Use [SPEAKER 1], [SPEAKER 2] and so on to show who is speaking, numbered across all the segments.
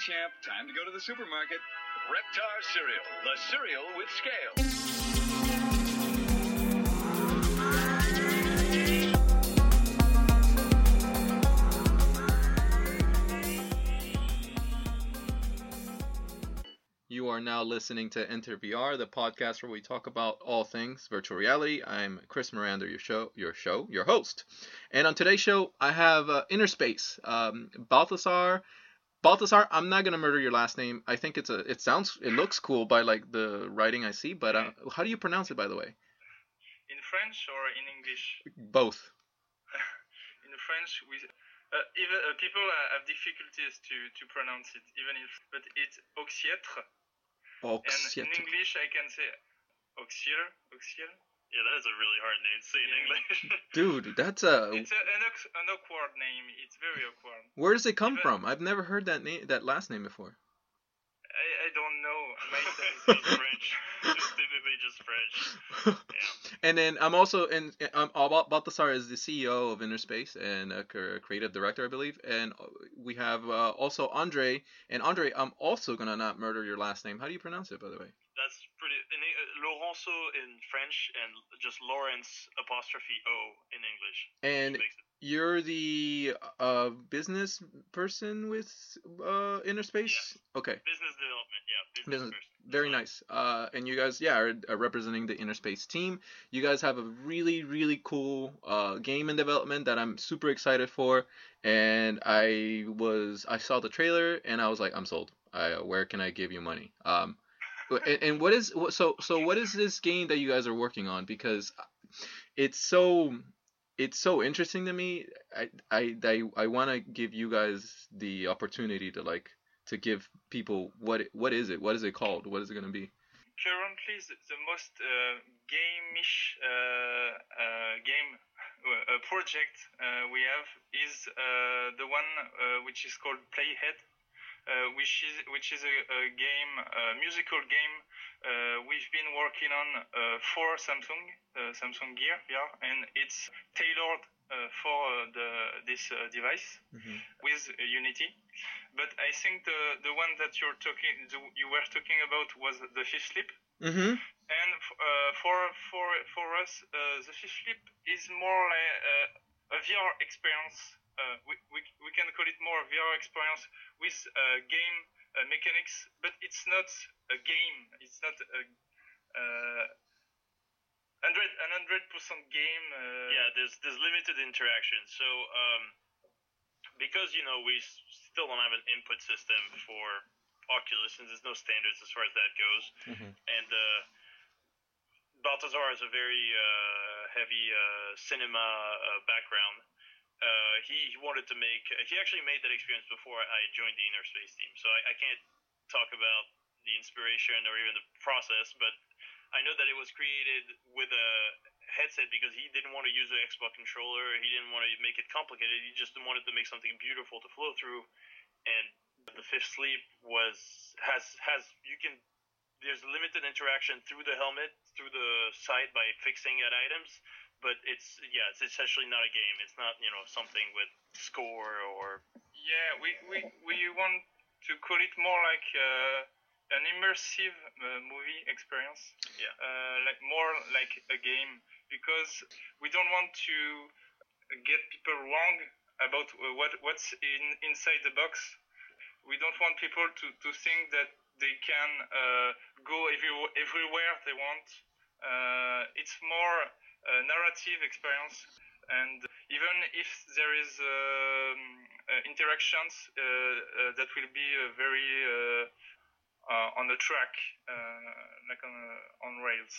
[SPEAKER 1] Champ, time to go to the supermarket.
[SPEAKER 2] Reptar cereal, the cereal with scale.
[SPEAKER 3] You are now listening to Enter VR, the podcast where we talk about all things virtual reality. I'm Chris Miranda, your show, your show, your host. And on today's show, I have uh, Inner Space, um, Balthasar. Balthasar, I'm not gonna murder your last name. I think it's a, it sounds, it looks cool by like the writing I see. But uh, how do you pronounce it, by the way?
[SPEAKER 4] In French or in English?
[SPEAKER 3] Both.
[SPEAKER 4] In French, we uh, even uh, people uh, have difficulties to, to pronounce it, even if but it's Oxietre. And in English, I can say Oxier, Oxier.
[SPEAKER 5] Yeah, that is a really hard name to say in
[SPEAKER 4] Yeah.
[SPEAKER 5] English.
[SPEAKER 3] Dude, that's a.
[SPEAKER 4] It's a, an, an awkward name. It's very awkward.
[SPEAKER 3] Where does it come
[SPEAKER 4] even-
[SPEAKER 3] from? I've never heard that name, that last name before.
[SPEAKER 4] I, I don't know.
[SPEAKER 5] It's
[SPEAKER 4] Myself.
[SPEAKER 5] French. It's typically just French. Yeah.
[SPEAKER 3] And then I'm also in. Um, Bal- Balthasar is the CEO of Inner Space and a creative director, I believe. And uh, we have uh, also Andre. And Andre, I'm also gonna not murder your last name. How do you pronounce it, by the way?
[SPEAKER 5] Pretty. In, uh, Laurenceau in French and just Lawrence apostrophe O in English.
[SPEAKER 3] And you're the uh, business person with uh, Inner Space.
[SPEAKER 5] Yes.
[SPEAKER 3] Okay.
[SPEAKER 5] business development. Yeah, business,
[SPEAKER 3] Business-
[SPEAKER 5] person.
[SPEAKER 3] Very nice. Uh, and you guys, yeah, are, are representing the Inner Space team. You guys have a really, really cool uh, game in development that I'm super excited for. And I was, I saw the trailer and I was like, I'm sold. I, where can I give you money? Um, and, and what is so so what is this game that you guys are working on? Because it's so it's so interesting to me. I I I, I want to give you guys the opportunity to like to give people what what is it? What is it called? What is it gonna be?
[SPEAKER 4] Currently, the, most uh, game-ish uh, uh, game uh, project uh, we have is uh, the one which is called Playhead, uh, which is which is a, a game, a musical game uh, we've been working on uh, for Samsung, uh, Samsung Gear, yeah, and it's tailored uh, for uh, the this uh, device with uh, Unity. But I think the the one that you're talking, the, you were talking about was the Fifth Sleep.
[SPEAKER 3] Mm-hmm.
[SPEAKER 4] And uh, for for for us, uh, the fifth sleep is more like uh, a VR experience. Uh, we, we we can call it more VR experience with uh, game uh, mechanics, but it's not a game. It's not a uh, hundred an hundred percent game. Uh,
[SPEAKER 5] Yeah, there's there's limited interaction. So um, because you know we still don't have an input system for Oculus, and there's no standards as far as that goes.
[SPEAKER 3] Mhm.
[SPEAKER 5] And uh, Balthasar has a very uh, heavy uh, cinema uh, background. Uh, he, he wanted to make. He actually made that experience before I joined the Inner Space team, so I, I can't talk about the inspiration or even the process, but I know that it was created with a headset because he didn't want to use an Xbox controller. He didn't want to make it complicated. He just wanted to make something beautiful to flow through. And the Fifth Sleep was has has you can there's limited interaction through the helmet through the side by fixing at items, but it's yeah it's essentially not a game. It's not you know something with score or
[SPEAKER 4] Yeah, we, we, we want to call it more like uh, an immersive uh, movie experience.
[SPEAKER 5] Yeah.
[SPEAKER 4] Uh, like more like a game because we don't want to get people wrong about uh, what what's in inside the box. We don't want people to, to think that they can uh, go every, everywhere they want. Uh, it's more narrative experience and even if there is um, uh, interactions uh, uh, that will be very on the track, like on on rails.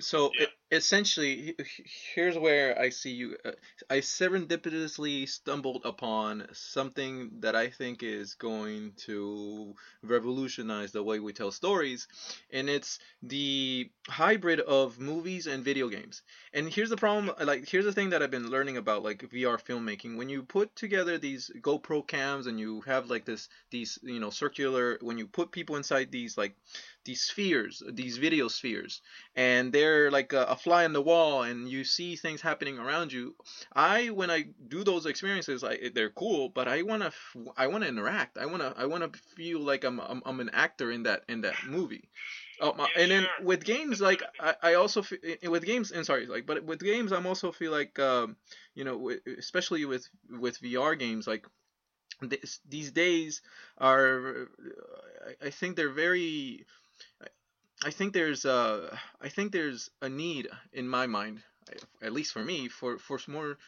[SPEAKER 3] So
[SPEAKER 5] Yeah.
[SPEAKER 3] essentially, he- he- here's where I see you. Uh, I serendipitously stumbled upon something that I think is going to revolutionize the way we tell stories, and it's the hybrid of movies and video games. And here's the problem. Like, here's the thing that I've been learning about like VR filmmaking. When you put together these GoPro cams and you have like this, these you know circular, when you put people inside these like these spheres, these video spheres, and they're like a, a fly on the wall and you see things happening around you. I when i do those experiences I, they're cool but i want to i want to interact. I want to i want to feel like I'm, I'm i'm an actor in that in that movie. Oh, my,
[SPEAKER 4] Yeah,
[SPEAKER 3] and then
[SPEAKER 4] sure.
[SPEAKER 3] with games like I, I also feel, with games and sorry like but with games I'm also feel like um, you know especially with with VR games like this, these days are I think they're very I think there's uh I think there's a need in my mind at least for me for for more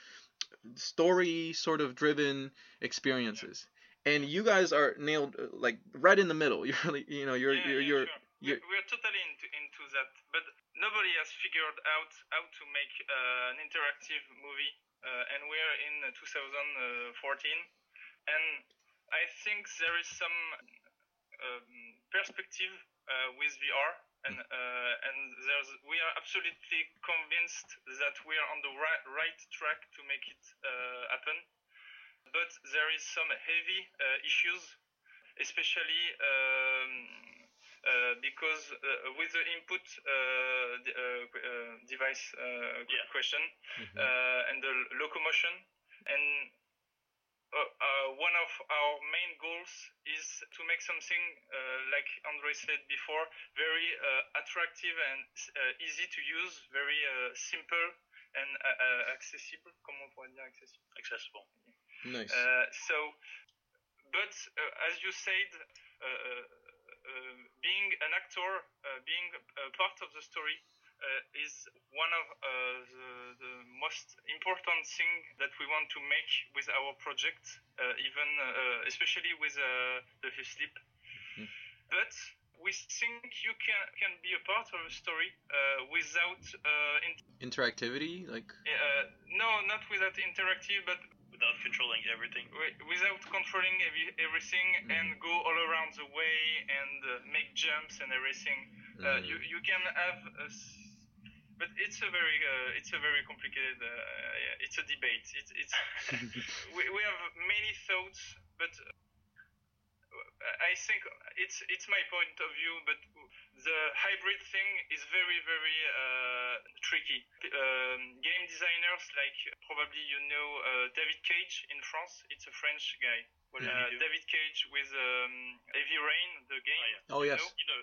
[SPEAKER 3] story sort of driven experiences. And you guys are nailed uh, like right in the middle. You're really you know you're
[SPEAKER 4] yeah,
[SPEAKER 3] you're,
[SPEAKER 4] yeah,
[SPEAKER 3] you're
[SPEAKER 4] sure.
[SPEAKER 3] you're-
[SPEAKER 4] We- We're totally into, into that, but nobody has figured out how to make uh, an interactive movie, uh, and we're in uh, 2014, and I think there is some um, perspective with VR, and uh, and there's we are absolutely convinced that we are on the right, right track to make it uh, happen, but there is some heavy uh, issues, especially. Um, uh, because uh, with the input uh, uh, uh, device uh,
[SPEAKER 5] Yeah.
[SPEAKER 4] question uh, and the locomotion and uh, uh, one of our main goals is to make something uh, like Andre said before very uh, attractive and uh, easy to use very uh, simple and accessible. Comment on pourrait dire accessible?
[SPEAKER 5] Accessible.
[SPEAKER 3] nice.
[SPEAKER 4] Uh, so, but uh, as you said, uh, uh, uh, being an actor, uh, being a part of the story, uh, is one of uh, the, the most important thing that we want to make with our project, uh, even uh, especially with uh, the sleep. But we think you can can be a part of a story uh, without uh, in,
[SPEAKER 3] interactivity like
[SPEAKER 4] uh, no, not without interactive, but
[SPEAKER 5] Without controlling everything.
[SPEAKER 4] without controlling every, everything and go all around the way and uh, make jumps and everything. Uh, you you can have a s- but it's a very uh, it's a very complicated uh, yeah, it's a debate. It's it's we, we have many thoughts, but I think it's it's my point of view, but the hybrid thing is very very uh, tricky. Um, game designers like probably you know uh, David Cage in France. It's a French guy.
[SPEAKER 5] What did
[SPEAKER 4] Uh. David Cage with um, Heavy Rain, the game.
[SPEAKER 3] oh
[SPEAKER 4] you
[SPEAKER 3] yes
[SPEAKER 4] know?
[SPEAKER 5] You know,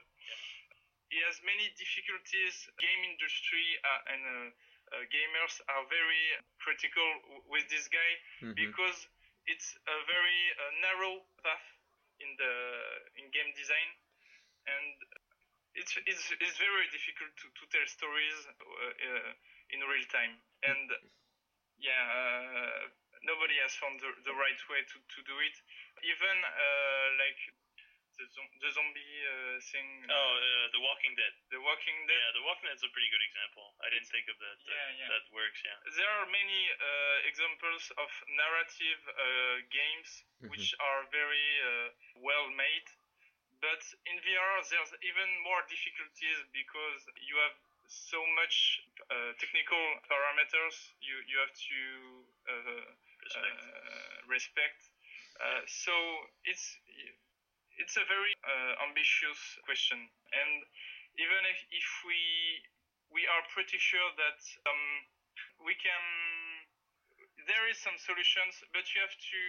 [SPEAKER 4] he has many difficulties. Game industry uh, and uh, uh, gamers are very critical w- with this guy
[SPEAKER 3] Mhm.
[SPEAKER 4] because it's a very uh, narrow path in the in game design, and it's it's, it's very difficult to, to tell stories uh, uh, in real time. And yeah, uh, nobody has found the, the right way to, to do it. Even uh, like the, zo- the zombie uh, thing.
[SPEAKER 5] oh, uh, The Walking Dead.
[SPEAKER 4] The Walking Dead.
[SPEAKER 5] Yeah, The Walking Dead's a pretty good example. I didn't think of that. That,
[SPEAKER 4] Yeah, yeah.
[SPEAKER 5] that works. Yeah.
[SPEAKER 4] There are many uh, examples of narrative uh, games which are very uh, well made, but in VR there's even more difficulties because you have so much uh, technical parameters you you have to uh,
[SPEAKER 5] Respect.
[SPEAKER 4] uh, respect. Uh, so it's it's a very uh, ambitious question, and even if, if we we are pretty sure that um, we can there is some solutions, but you have to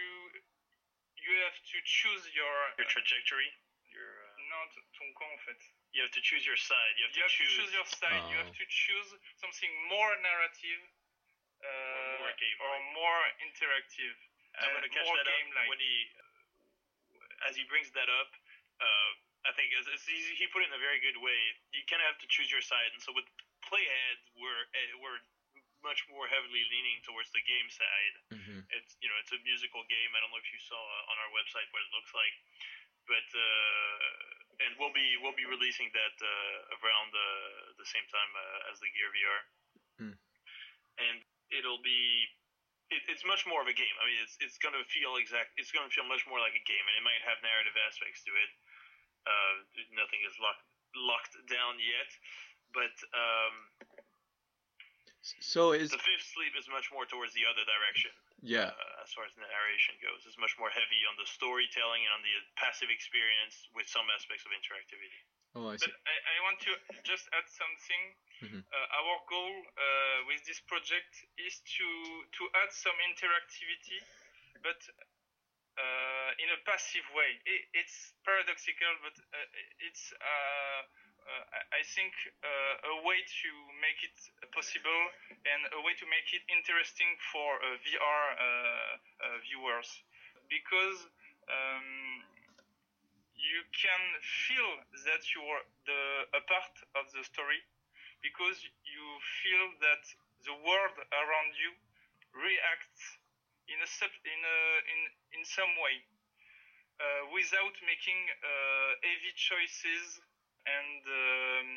[SPEAKER 4] you have to choose your
[SPEAKER 5] Your trajectory. Your. Uh,
[SPEAKER 4] not ton camp en fait.
[SPEAKER 5] you have to choose your side. You have
[SPEAKER 4] You
[SPEAKER 5] to
[SPEAKER 4] have
[SPEAKER 5] choose.
[SPEAKER 4] to choose your side. You have
[SPEAKER 3] Oh.
[SPEAKER 4] to choose something more narrative uh,
[SPEAKER 5] more game-like.
[SPEAKER 4] or more interactive.
[SPEAKER 5] I'm gonna catch
[SPEAKER 4] more
[SPEAKER 5] that up
[SPEAKER 4] game-like.
[SPEAKER 5] when he, as he brings that up. Uh, I think it's, it's easy, he put it in a very good way. You kind of have to choose your side, and so with Playhead, we're eh, we're much more heavily leaning towards the game side.
[SPEAKER 3] Mhm.
[SPEAKER 5] It's you know it's a musical game. I don't know if you saw uh, on our website what it looks like, but uh, and we'll be we'll be releasing that uh, around the the same time uh, as the Gear VR,
[SPEAKER 3] Hmm.
[SPEAKER 5] and it'll be it, it's much more of a game. I mean, it's it's gonna feel exact. It's gonna feel much more like a game, and it might have narrative aspects to it. Uh, nothing is locked locked down yet, but um,
[SPEAKER 3] so is
[SPEAKER 5] the fifth sleep is much more towards the other direction.
[SPEAKER 3] yeah
[SPEAKER 5] Uh, as far as the narration goes, it's much more heavy on the storytelling and on the passive experience with some aspects of interactivity.
[SPEAKER 3] Oh, I
[SPEAKER 4] But
[SPEAKER 3] see.
[SPEAKER 4] I, I want to just add something.
[SPEAKER 3] Mhm.
[SPEAKER 4] Uh, our goal uh, with this project is to to add some interactivity, but uh, in a passive way. It, it's paradoxical, but uh, it's uh, uh, I- think a way to make it possible and a way to make it interesting for VR viewers because. Um, you can feel that you're the a part of the story because you feel that the world around you reacts in a sub, in a, in in some way uh, without making uh, heavy choices and um,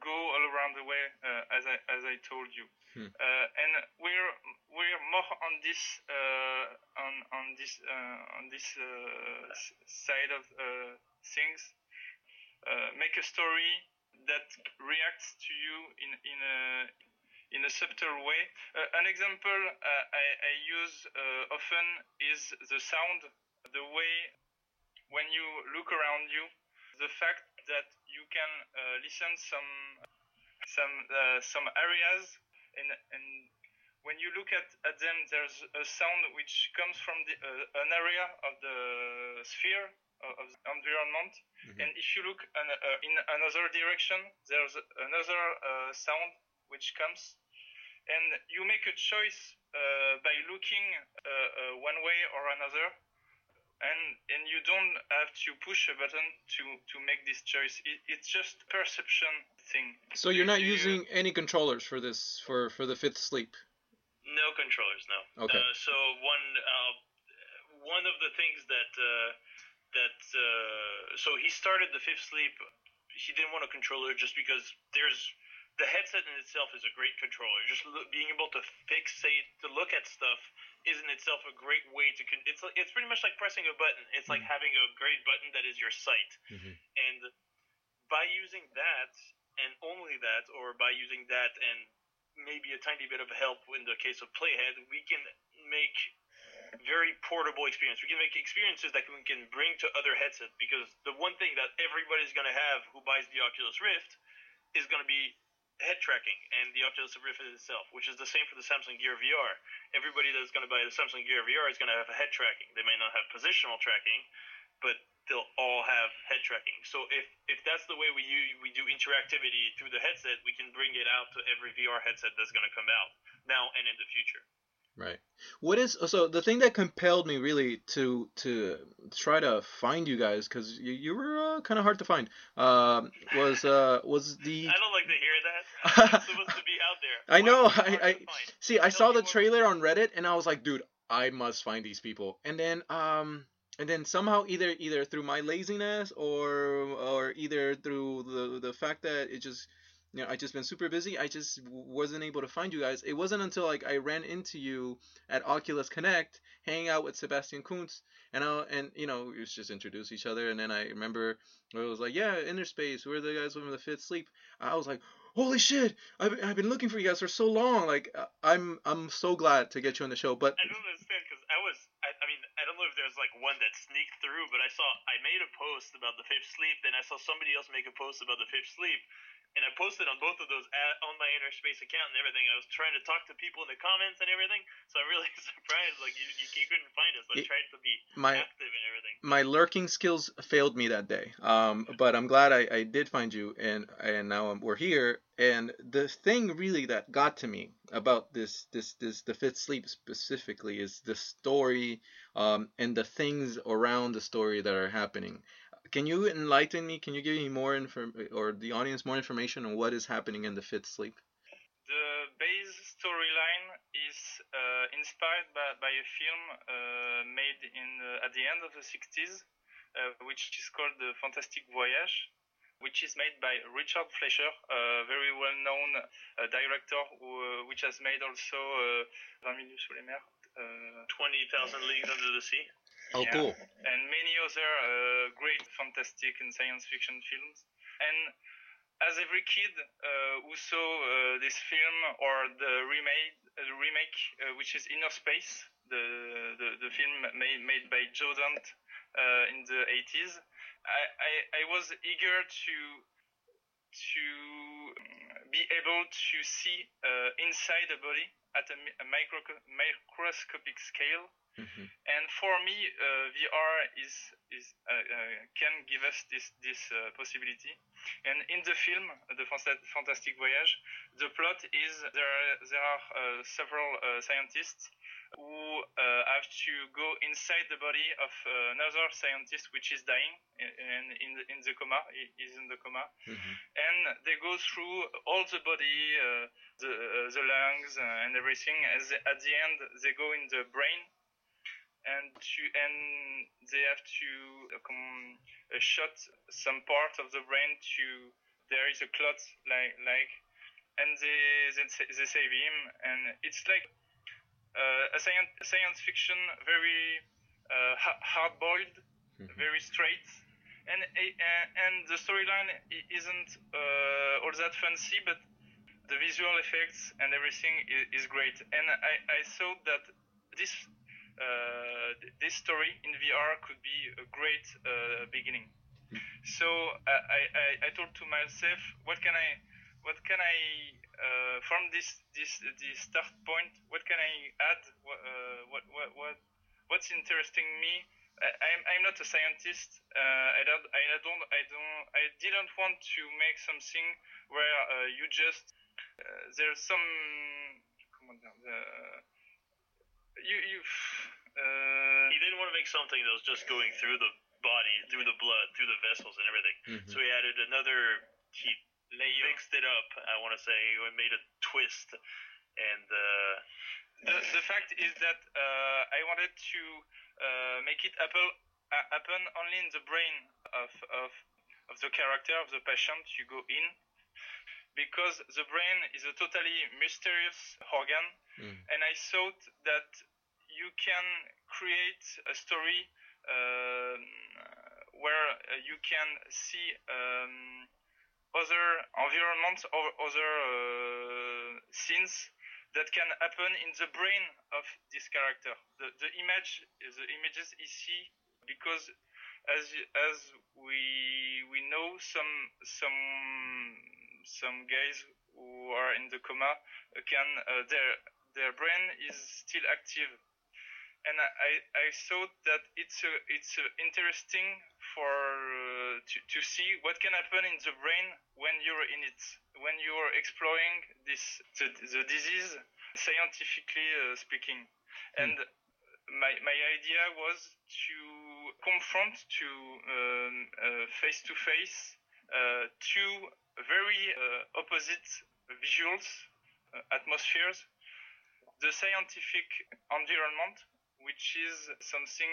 [SPEAKER 4] go all around the way uh, as I as I told you
[SPEAKER 3] Hmm.
[SPEAKER 4] uh, and we're we're more on this uh, on on this uh, on this uh, side of uh, things. Uh, make a story that reacts to you in in a in a subtle way. Uh, an example uh, I, I use uh, often is the sound, the way when you look around you, the fact that you can uh, listen some some some areas and and when you look at, at them there's a sound which comes from the, uh, an area of the sphere of of the environment and if you look an, uh, in another direction there's another uh, sound which comes and you make a choice uh, by looking uh, uh, one way or another and and you don't have to push a button to to make this choice it, it's just perception thing
[SPEAKER 3] So you're not
[SPEAKER 4] You-
[SPEAKER 3] using any controllers for this for for the fifth sleep.
[SPEAKER 5] No controllers, no.
[SPEAKER 3] Okay.
[SPEAKER 5] Uh, so one uh, one of the things that uh, that uh, so he started the fifth sleep. He didn't want a controller just because there's the headset in itself is a great controller. Just lo- being able to fixate to look at stuff is in itself a great way to. Con- it's like, it's pretty much like pressing a button. It's like having a great button that is your sight.
[SPEAKER 3] Mhm.
[SPEAKER 5] And by using that and only that, or by using that and maybe a tiny bit of help in the case of Playhead, we can make very portable experience. We can make experiences that we can bring to other headsets because the one thing that everybody's going to have who buys the Oculus Rift is going to be head tracking and the Oculus Rift itself, which is the same for the Samsung Gear VR. Everybody that's going to buy the Samsung Gear VR is going to have head tracking. They may not have positional tracking, but they'll all have head tracking. So if if that's the way we we do interactivity through the headset, we can bring it out to every VR headset that's going to come out now and in the future.
[SPEAKER 3] Right. What is so the thing that compelled me really to to try to find you guys because you, you were uh, kind of hard to find um, was uh, was the
[SPEAKER 5] I don't like to hear that. It's supposed to be out there.
[SPEAKER 3] I know,
[SPEAKER 5] Why
[SPEAKER 3] I- I- see I
[SPEAKER 5] Tell
[SPEAKER 3] saw the trailer on Reddit and I was like dude I must find these people and then um and then somehow either either through my laziness or or either through the the fact that it just you know I just been super busy. I just wasn't able to find you guys. It wasn't until like I ran into you at Oculus Connect hanging out with Sebastian Kuntz and I, and you know we just introduced each other and then I remember it was like yeah Inner Space we're the guys from the Fifth Sleep. I was like holy shit I've, I've been looking for you guys for so long. Like uh, I'm I'm so glad to get you on the show but
[SPEAKER 5] I don't understand because I was, I, I mean, I don't know if there's like one that sneaked through, but I saw, I made a post about the fifth sleep, then I saw somebody else make a post about the fifth sleep, and I posted on both of those at, on my inner space account and everything. I was trying to talk to people in the comments and everything, so I'm really surprised, like, you, you, you couldn't find us. I
[SPEAKER 3] It-
[SPEAKER 5] tried to be
[SPEAKER 3] my
[SPEAKER 5] active and everything.
[SPEAKER 3] my lurking skills failed me that day. Um, but I'm glad I, I did find you, and and now I'm, we're here. And the thing really that got to me about this this this the fifth sleep specifically is the story, um, and the things around the story that are happening. Can you enlighten me? Can you give me more info or the audience more information on what is happening in the fifth sleep?
[SPEAKER 4] The base storyline is uh, inspired by, by a film uh, made in uh, at the end of the 60s, uh, which is called The Fantastic Voyage, which is made by Richard Fleischer, a very well-known uh, director who, uh, which has made also uh, 20 mille lieues sous les mers. Uh,
[SPEAKER 5] 20,000 Leagues Under the Sea.
[SPEAKER 3] Oh,
[SPEAKER 4] Yeah.
[SPEAKER 3] cool.
[SPEAKER 4] and many other uh, great fantastic and science fiction films. And as every kid uh, who saw uh, this film or the remake, uh, the remake uh, which is Inner Space, the the, the film made, made by Joe Dante uh, in the 80s, I, I, I was eager to to be able to see uh, inside the body at a, a micro, microscopic scale.
[SPEAKER 3] Mhm.
[SPEAKER 4] And for me, uh, VR is is uh, uh, can give us this this uh, possibility. And in the film, The Fantastic Voyage, the plot is there are, there are uh, several uh, scientists who uh, have to go inside the body of uh, another scientist which is dying and in the, in the coma is in the coma
[SPEAKER 3] Mhm.
[SPEAKER 4] and they go through all the body uh, the uh, the lungs and everything as at the end they go in the brain and to and they have to come, uh, shot some part of the brain to there is a clot like like and they they, they save him and it's like uh, a science science fiction very uh, hard boiled
[SPEAKER 3] Mhm.
[SPEAKER 4] very straight and and the storyline isn't uh, all that fancy but the visual effects and everything is, is great and I, I thought that this th- this story in VR could be a great uh, beginning. So I, I, I- told to myself what can I what can I uh, from this this this start point what can I add? What uh, what, what what what's interesting me? I, I'm, I'm not a scientist uh, I don't I don't I don't I didn't want to make something where uh, you just uh, there's some you you uh,
[SPEAKER 5] He didn't want to make something that was just going through the body, through the blood, through the vessels and everything.
[SPEAKER 3] Mhm.
[SPEAKER 5] So he added another. He
[SPEAKER 4] layer
[SPEAKER 5] mixed it up. I want to say he made a twist, and uh,
[SPEAKER 4] the, the fact is that uh, I wanted to uh, make it happen, uh, happen only in the brain of, of, of the character, of the patient you go in, because the brain is a totally mysterious organ,
[SPEAKER 3] Mm.
[SPEAKER 4] and I thought that you can create a story um, where uh, you can see um, other environments or other uh, scenes that can happen in the brain of this character. The, the image, the images he see, because as as we we know some some some guys who are in the coma can uh, their their brain is still active, and I I thought that it's a, it's uh, interesting for uh, to to see what can happen in the brain when you're in it when you're exploring this the, the disease scientifically uh, speaking. And my my idea was to confront to um, uh, face to face uh, two very uh, opposite visuals uh, atmospheres the scientific environment which is something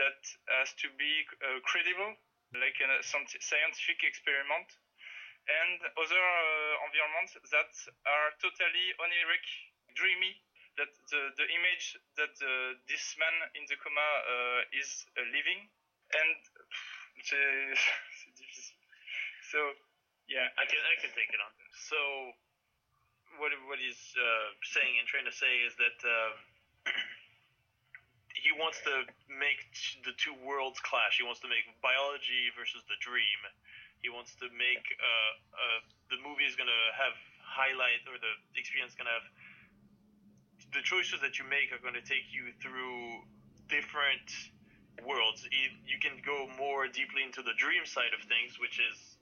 [SPEAKER 4] that has to be uh, credible like a scientific experiment and other environments that are totally oniric, dreamy. That the, the image that uh, this man in the coma uh, is uh, living, and difficile. So, yeah,
[SPEAKER 5] I can I can take it on. So, what what he's uh, saying and trying to say is that um, he wants to make the two worlds clash. He wants to make biology versus the dream. He wants to make uh, uh, the movie is gonna have highlight or the experience gonna have the choices that you make are to take you through different worlds. You can go more deeply into the dream side of things, which is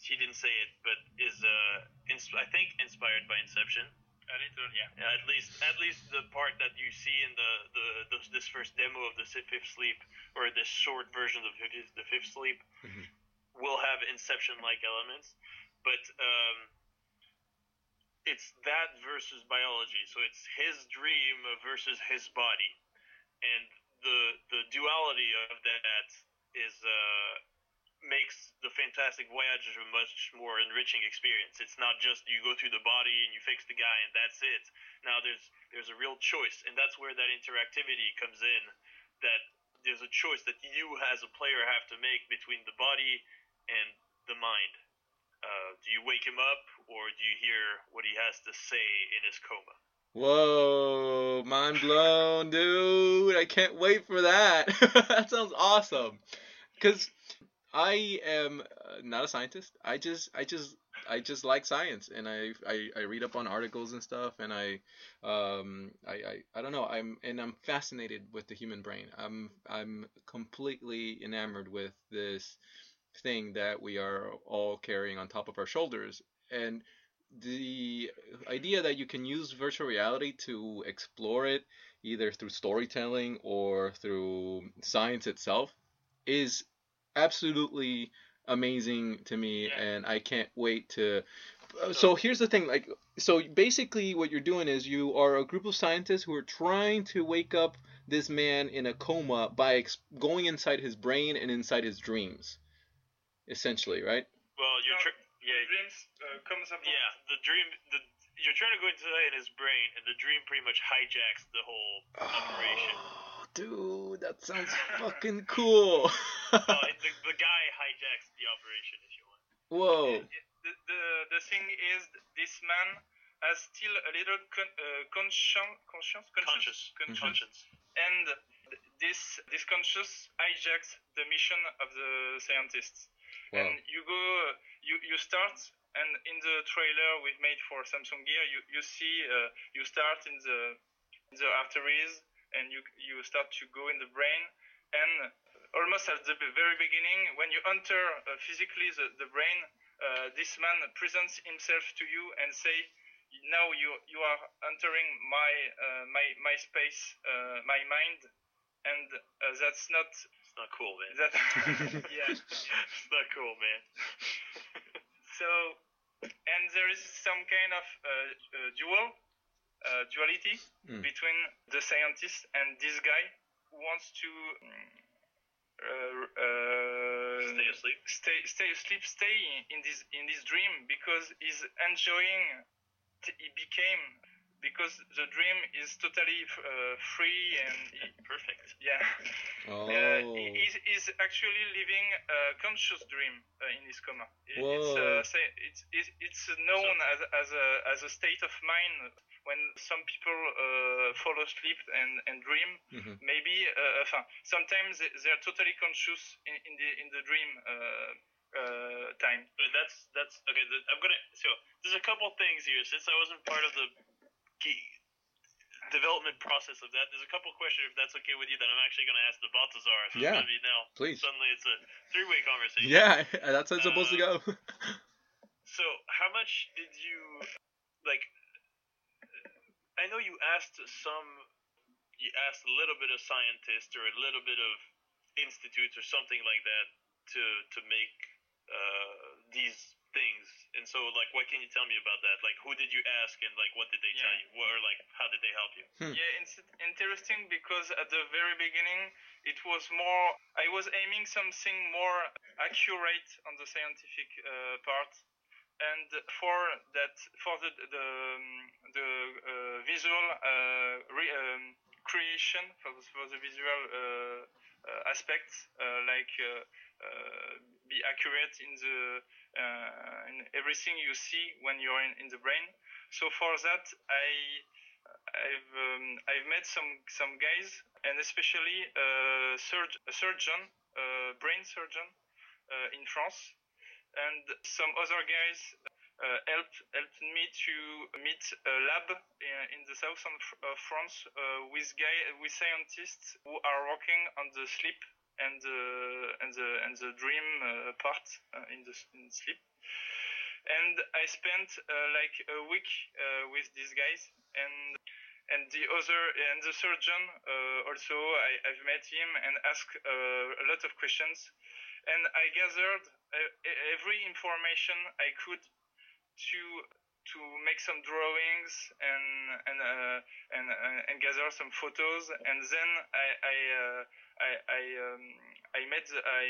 [SPEAKER 5] she didn't say it, but is uh, ins- I think inspired by Inception.
[SPEAKER 4] a little, yeah.
[SPEAKER 5] At least, at least the part that you see in the, the, the this first demo of the Fifth Sleep, or this short version of the Fifth Sleep,
[SPEAKER 3] Mhm.
[SPEAKER 5] will have Inception-like elements, but um, it's that versus biology. So it's his dream versus his body, and the the duality of that is uh, makes the Fantastic Voyage a much more enriching experience. It's not just you go through the body and you fix the guy and that's it. Now there's there's a real choice, and that's where that interactivity comes in. That there's a choice that you as a player have to make between the body and the mind. Uh, do you wake him up, or do you hear what he has to say in his coma?
[SPEAKER 3] Whoa, mind blown, dude. I can't wait for that. that sounds awesome. Cuz I am uh, not a scientist. I just I just I just like science and I, I, I read up on articles and stuff and I um I, I, I don't know I'm and I'm fascinated with the human brain. I'm I'm completely enamored with this thing that we are all carrying on top of our shoulders and the idea that you can use virtual reality to explore it either through storytelling or through science itself is absolutely amazing to me
[SPEAKER 4] Yeah.
[SPEAKER 3] and I can't wait to uh, so here's the thing like so basically what you're doing is you are a group of scientists who are trying to wake up this man in a coma by ex- going inside his brain and inside his dreams essentially right
[SPEAKER 5] Well, you're tr- yeah,
[SPEAKER 4] dreams uh, comes about.
[SPEAKER 5] yeah. The dream, the you're trying to go inside his brain, and the dream pretty much hijacks the whole operation.
[SPEAKER 3] Oh, dude that sounds fucking cool.
[SPEAKER 5] Uh, the, the guy hijacks the operation, if you want.
[SPEAKER 3] whoa.
[SPEAKER 4] The, the the thing is, this man has still a little con- uh, conscience, conscience,
[SPEAKER 5] Conscious,
[SPEAKER 4] conscience,
[SPEAKER 5] conscience.
[SPEAKER 4] and this this conscious hijacks the mission of the scientists.
[SPEAKER 3] wow.
[SPEAKER 4] And you go, you you start, and in the trailer we've made for Samsung Gear, you you see uh, you start in the in the arteries, and you you start to go in the brain, and almost at the very beginning, when you enter uh, physically the, the brain, uh, this man presents himself to you and say, now you you are entering my uh, my my space, uh, my mind, and uh, that's not
[SPEAKER 5] It's not cool, man.
[SPEAKER 4] that yeah.
[SPEAKER 5] it's not cool, man.
[SPEAKER 4] So, and there is some kind of uh, uh, duality
[SPEAKER 3] Mm.
[SPEAKER 4] between the scientist and this guy who wants to uh, uh,
[SPEAKER 5] Stay asleep.
[SPEAKER 4] stay stay asleep, stay in this in this dream because he's enjoying. He became because the dream is totally uh, free and he,
[SPEAKER 5] Perfect.
[SPEAKER 4] yeah.
[SPEAKER 3] oh
[SPEAKER 4] Uh, he- he's, he's actually living a conscious dream uh, in his coma. It- It's,
[SPEAKER 3] Whoa.
[SPEAKER 4] uh, say, it's, it's, it's known as, as, a, as a state of mind when some people uh, fall asleep and, and dream.
[SPEAKER 3] Mhm.
[SPEAKER 4] Maybe, uh, sometimes they- they're totally conscious in, in the in the dream uh, uh, time.
[SPEAKER 5] Uh, That's that's okay. The, I'm gonna. So there's a couple things here. Since I wasn't part of the ge- development process of that, there's a couple questions. If that's okay with you, that I'm actually gonna ask the Balthasar. If
[SPEAKER 3] Yeah,
[SPEAKER 5] it's gonna be now.
[SPEAKER 3] please.
[SPEAKER 5] Suddenly, it's a three-way conversation.
[SPEAKER 3] yeah that's how it's supposed to go
[SPEAKER 5] So, how much did you like? I know you asked some, you asked a little bit of scientists or a little bit of institutes or something like that to to make uh, these things. And so, like, what can you tell me about that? Like, who did you ask, and like, what did they tell
[SPEAKER 4] Yeah.
[SPEAKER 5] you, or like, how did they help you?
[SPEAKER 3] Hmm.
[SPEAKER 4] Yeah, it's interesting because at the very beginning it was more. I was aiming something more accurate on the scientific uh, part, and for that, for the the um, the uh, visual uh, re, um, creation for the, for the visual uh, uh, aspects, uh, like uh, uh, be accurate in the uh, in everything you see when you're in, in the brain. So for that, I I've um, I've met some some guys and especially a, surg- a surgeon, a brain surgeon uh, in France, and some other guys uh, helped helped me to meet a lab in, in the south of, France uh, with guy with scientists who are working on the sleep and the and the and the dream uh, part uh, in the in sleep. And I spent uh, like a week uh, with these guys and and the other and the surgeon also I, I've met him and asked a lot of questions. And I gathered every information I could to to make some drawings and and uh, and, uh, and gather some photos. And then I I uh, I I, um, I made I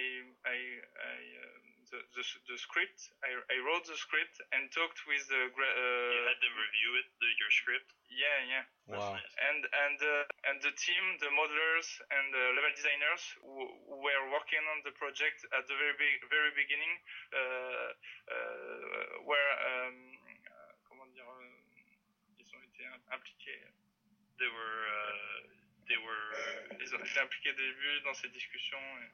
[SPEAKER 4] I, I um, the, the the script I, I wrote the script and talked with the gra-
[SPEAKER 5] You
[SPEAKER 4] uh,
[SPEAKER 5] had them review it, the, your script.
[SPEAKER 4] yeah yeah
[SPEAKER 5] That's
[SPEAKER 3] wow
[SPEAKER 5] nice.
[SPEAKER 4] and and uh, and the team, the modelers and the level designers who, who were working on the project at the very big, very beginning uh, uh, were um, euh, comment dire euh, ils ont été impliqués
[SPEAKER 5] They were, uh, they were.
[SPEAKER 4] ils ont été impliqués dès le début dans ces discussions et-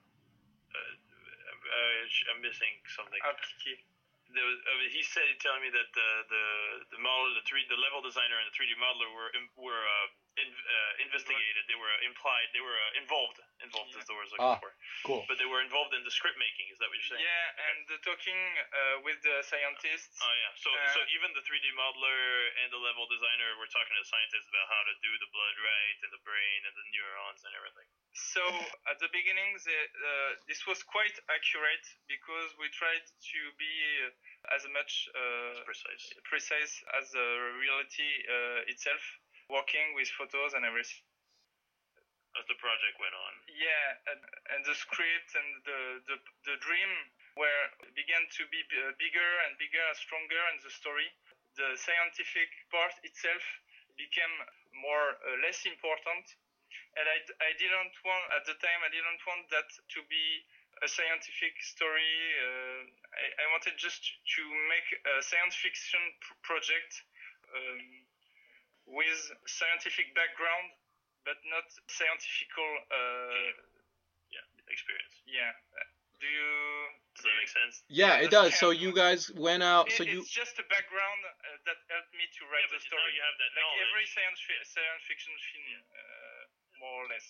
[SPEAKER 5] Uh, I'm missing something.
[SPEAKER 4] Appliqué.
[SPEAKER 5] There was, uh, he said he telling me that the the the model, the three, the level designer and the 3D modeler were were uh, in, uh, investigated. They were implied. They were uh, involved. Involved is the word I was looking
[SPEAKER 3] Ah.
[SPEAKER 5] for.
[SPEAKER 3] Cool.
[SPEAKER 5] But they were involved in the script making. Is that what you're saying?
[SPEAKER 4] Yeah, and the talking uh, with the scientists.
[SPEAKER 5] Oh yeah. So
[SPEAKER 4] Uh,
[SPEAKER 5] so even the 3D modeler and the level designer were talking to scientists about how to do the blood right and the brain and the neurons and everything.
[SPEAKER 4] So at the beginning, the, uh, this was quite accurate because we tried to be uh, as much uh,
[SPEAKER 5] precise.
[SPEAKER 4] precise as the reality uh, itself, working with photos and everything.
[SPEAKER 5] As the project went on.
[SPEAKER 4] Yeah, and, and the script and the, the the dream were began to be b- uh, bigger and bigger and stronger in the story. The scientific part itself became more uh, less important, and I, I didn't want at the time I didn't want that to be a scientific story. Uh, I, I wanted just to make a science fiction pr- project um, with scientific background but not scientifical. Uh,
[SPEAKER 5] Yeah. Experience.
[SPEAKER 4] yeah. Do you?
[SPEAKER 5] Does that make sense?
[SPEAKER 3] Yeah, it does. So you guys went out.
[SPEAKER 4] It-
[SPEAKER 3] So you
[SPEAKER 4] it's just a background uh, that helped me to write
[SPEAKER 5] Yeah,
[SPEAKER 4] the
[SPEAKER 5] but
[SPEAKER 4] story.
[SPEAKER 5] you have that
[SPEAKER 4] like
[SPEAKER 5] knowledge.
[SPEAKER 4] every science fi- science fiction film, uh, more or less.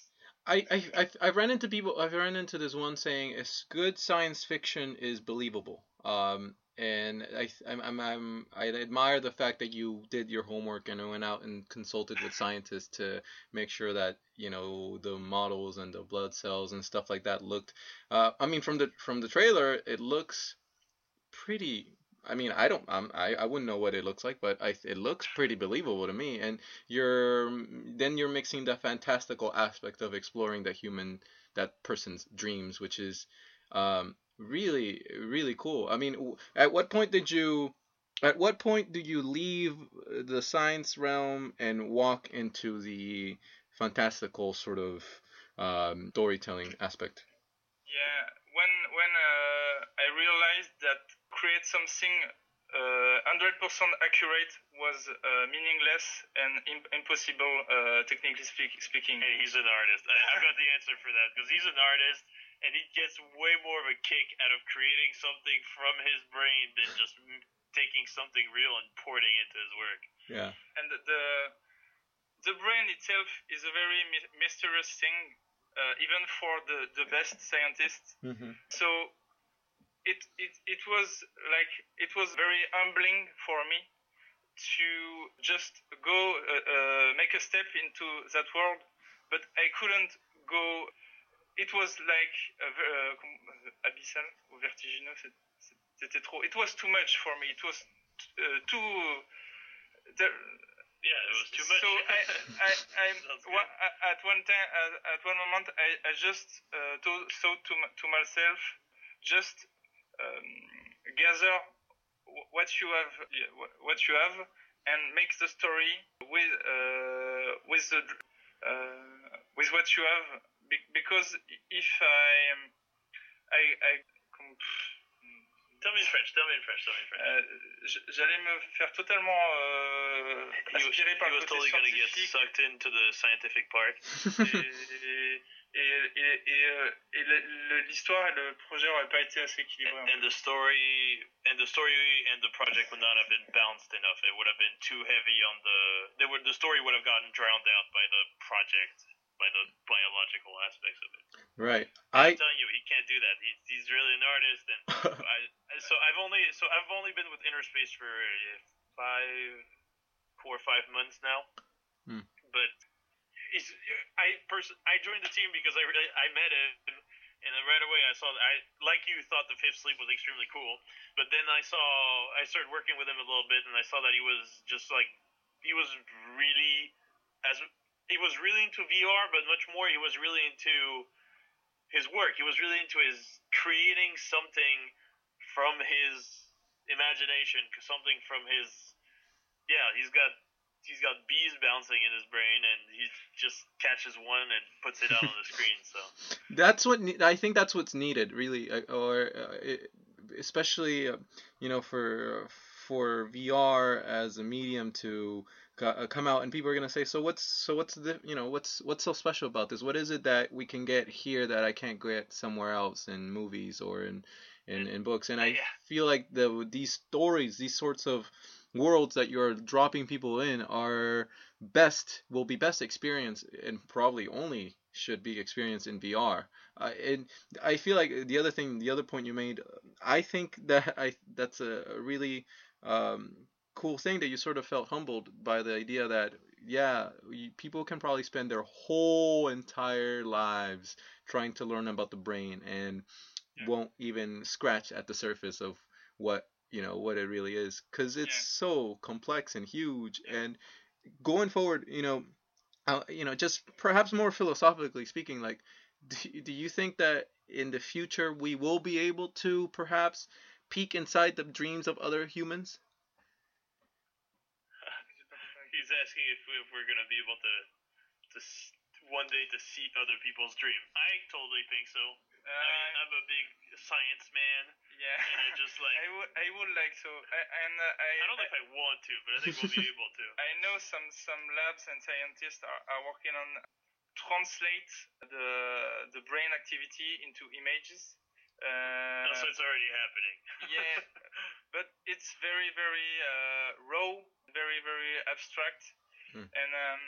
[SPEAKER 3] I, I, I, I ran into people. I've run into this one saying, "It's good science fiction is believable." Um, and I, I'm, I'm, I admire the fact that you did your homework and went out and consulted with scientists to make sure that you know the models and the blood cells and stuff like that looked. Uh, I mean, from the from the trailer, it looks pretty. I mean, I don't, I'm, I, I wouldn't know what it looks like, but I, it looks pretty believable to me. And you're, then you're mixing the fantastical aspect of exploring that human, that person's dreams, which is, um, really, really cool. I mean, at what point did you, at what point do you leave the science realm and walk into the fantastical sort of um, storytelling aspect?
[SPEAKER 4] Yeah. When when uh, I realized that create something uh, 100% accurate was uh, meaningless and im- impossible, uh, technically speak- speaking.
[SPEAKER 5] Hey, he's an artist. I've got the answer for that because he's an artist and he gets way more of a kick out of creating something from his brain than just taking something real and porting it to his work.
[SPEAKER 3] Yeah.
[SPEAKER 4] and the the brain itself is a very my- mysterious thing, uh, even for the, the best scientists.
[SPEAKER 3] Mm-hmm.
[SPEAKER 4] So it, it it was like it was very humbling for me to just go uh, uh, make a step into that world, but I couldn't go. It was like a, ve- uh, com- abyssal ou vertigineux. C'était trop. It was too much for me. It was uh, too. There,
[SPEAKER 5] Yeah, it was too much.
[SPEAKER 4] so I, I, I,
[SPEAKER 5] good.
[SPEAKER 4] at one time, at, at one moment, I, I just uh, to, thought to, to myself, just um, gather what you have, what you have, and make the story with uh, with the uh, with what you have, be- because if I, um, I, I
[SPEAKER 5] Tell me in French. Tell me in French. Tell me in French.
[SPEAKER 4] euh, j'allais me faire totalement euh, aspirer par
[SPEAKER 5] he
[SPEAKER 4] le
[SPEAKER 5] was
[SPEAKER 4] côté
[SPEAKER 5] totally gonna get
[SPEAKER 4] scientifique.
[SPEAKER 5] sucked into the scientific part.
[SPEAKER 4] et, et, et, et, euh, et le- l'histoire et le projet n'auraient pas été assez équilibrés. en
[SPEAKER 5] and the story and the story and the project would not have been balanced enough. It would have been too heavy on the. They would the story would have gotten drowned out by the project, by the biological aspects of it.
[SPEAKER 3] Right.
[SPEAKER 5] I'm telling you, he can't do that. He's, he's really an artist, and I, so I've only so I've only been with Inner Space for five, four or five months now.
[SPEAKER 3] Hmm.
[SPEAKER 5] But he's I person I joined the team because I really I met him, and then right away I saw that I like you thought the Fifth Sleep was extremely cool, but then I saw I started working with him a little bit, and I saw that he was just like he was really as he was really into VR, but much more he was really into his work. He was really into his creating something from his imagination, something from his yeah. He's got he's got bees bouncing in his brain, and he just catches one and puts it out on the screen. So
[SPEAKER 3] that's what ne- I think that's what's needed really uh, or uh, it, especially uh, you know for for VR as a medium to uh, come out, and people are gonna say, so what's so what's the you know what's what's so special about this? What is it that we can get here that I can't get somewhere else in movies or in in, in books? And I
[SPEAKER 5] Yeah.
[SPEAKER 3] feel like the these stories, these sorts of worlds that you're dropping people in are best will be best experienced and probably only should be experienced in VR. Uh, and I feel like the other thing, the other point you made, I think that I that's a a really um, cool thing that you sort of felt humbled by the idea that yeah, you, people can probably spend their whole entire lives trying to learn about the brain and
[SPEAKER 4] Yeah.
[SPEAKER 3] won't even scratch at the surface of what you know what it really is because it's
[SPEAKER 4] Yeah.
[SPEAKER 3] so complex and huge and going forward you know uh, you know just perhaps more philosophically speaking like do, do you think that in the future we will be able to perhaps peek inside the dreams of other humans
[SPEAKER 5] He's asking if, if we're gonna be able to to one day to see other people's dream. I totally think so. I mean,
[SPEAKER 4] Uh,
[SPEAKER 5] I'm a big science man,
[SPEAKER 4] yeah.
[SPEAKER 5] and I just like.
[SPEAKER 4] I would I would like to. I, and uh, I
[SPEAKER 5] I don't know if I want to, but I think we'll be able to.
[SPEAKER 4] I know some some labs and scientists are, are working on translate the the brain activity into images. Uh,
[SPEAKER 5] No, so it's already happening.
[SPEAKER 4] yeah, but it's very very uh, raw, very very abstract,
[SPEAKER 3] Hmm.
[SPEAKER 4] and um,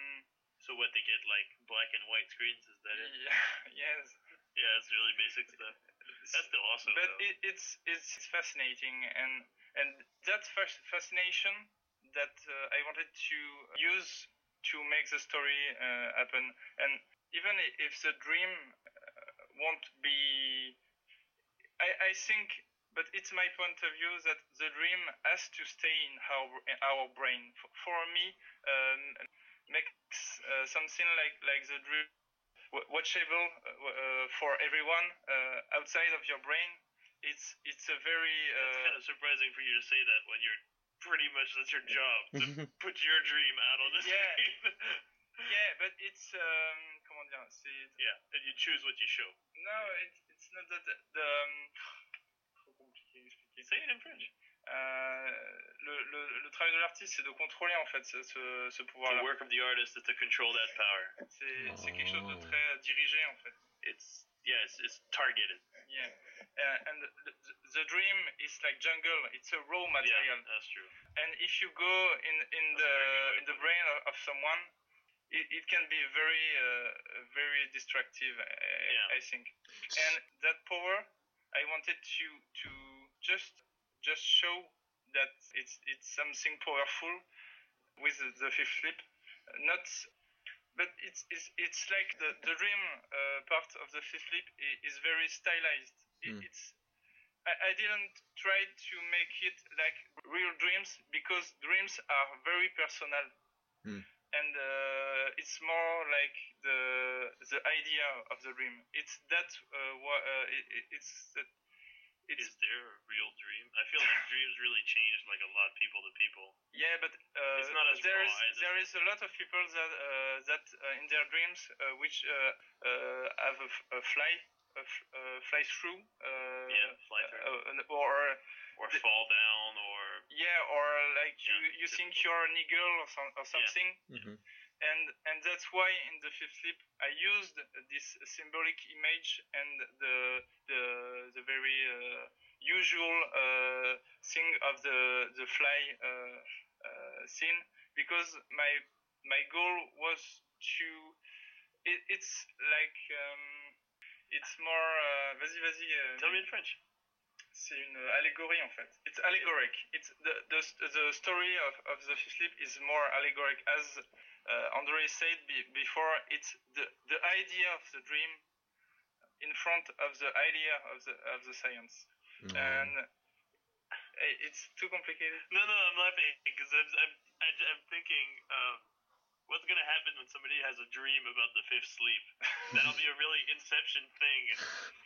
[SPEAKER 5] So what they get like black and white screens? Is that it?
[SPEAKER 4] yeah, yes.
[SPEAKER 5] Yeah, it's really basic stuff. That's still awesome.
[SPEAKER 4] but
[SPEAKER 5] though.
[SPEAKER 4] it, it's it's fascinating and and that fascination that uh, I wanted to use to make the story uh, happen and even if the dream uh, won't be I, I think but it's my point of view that the dream has to stay in our, in our brain for, for me um, makes uh, something like like the dream watchable uh, uh, for everyone uh, outside of your brain. It's it's a very
[SPEAKER 5] It's
[SPEAKER 4] uh,
[SPEAKER 5] kind of surprising for you to say that when you're pretty much that's your job to put your dream out on the
[SPEAKER 4] Yeah.
[SPEAKER 5] screen.
[SPEAKER 4] yeah, but it's um, comment dire, c'est
[SPEAKER 5] yeah, and you choose what you show.
[SPEAKER 4] no, it's it's not that the, the um, trop compliqué à expliquer.
[SPEAKER 5] Say it in French.
[SPEAKER 4] Euh, le, le, le travail de l'artiste, c'est de contrôler en fait ce, ce, ce
[SPEAKER 5] The
[SPEAKER 4] pouvoir-là.
[SPEAKER 5] work of the artist is to control that power.
[SPEAKER 4] C'est c'est quelque chose de
[SPEAKER 3] Oh.
[SPEAKER 4] très dirigé en fait.
[SPEAKER 5] It's yeah, it's, it's targeted.
[SPEAKER 4] Yeah, uh, and the, the, the dream is like jungle. It's a raw material.
[SPEAKER 5] Yeah, that's true.
[SPEAKER 4] and if you go in in the in the brain of, of someone it, it can be very uh, very destructive I,
[SPEAKER 5] Yeah.
[SPEAKER 4] I think and that power i wanted to to just just show that it's it's something powerful with the, the fifth sleep not but it's it's, it's like the the dream uh, part of the fifth sleep i- is very stylized It-
[SPEAKER 3] Mm.
[SPEAKER 4] it's I, I didn't try to make it like real dreams because dreams are very personal
[SPEAKER 3] Mm.
[SPEAKER 4] and uh, it's more like the the idea of the dream it's that uh, wha- uh, it, it- it's that it's
[SPEAKER 5] Is there a real dream? I feel like dreams really change like a lot people to people.
[SPEAKER 4] yeah but uh,
[SPEAKER 5] It's not as
[SPEAKER 4] there
[SPEAKER 5] raw
[SPEAKER 4] is
[SPEAKER 5] as it-
[SPEAKER 4] there is a lot of people that uh, that uh, in their dreams uh, which uh, uh, have a, f- a fly a f- uh, fly through uh,
[SPEAKER 5] Yeah, fly through.
[SPEAKER 4] uh, or
[SPEAKER 5] Or
[SPEAKER 4] the-
[SPEAKER 5] fall down, or
[SPEAKER 4] yeah or like you
[SPEAKER 5] Yeah,
[SPEAKER 4] you think you're a niggle or, some, or something
[SPEAKER 3] Mhm.
[SPEAKER 4] And and that's why in the fifth sleep I used this symbolic image and the the the very uh, usual uh, thing of the the fly uh, uh, scene because my my goal was to it, it's like um, it's more uh, vas-y vas-y euh,
[SPEAKER 5] tell me in French.
[SPEAKER 4] c'est une allégorie en fait. It's allegoric. It's the the, the story of, of the fifth sleep is more allegoric as uh, Andre said be, before. It's the the idea of the dream in front of the idea of the of the science,
[SPEAKER 3] Mm.
[SPEAKER 4] and uh, it's too complicated.
[SPEAKER 5] No, no, I'm laughing because I'm, I'm, I- I'm thinking, um, what's gonna happen when somebody has a dream about the fifth sleep? That'll be a really Inception thing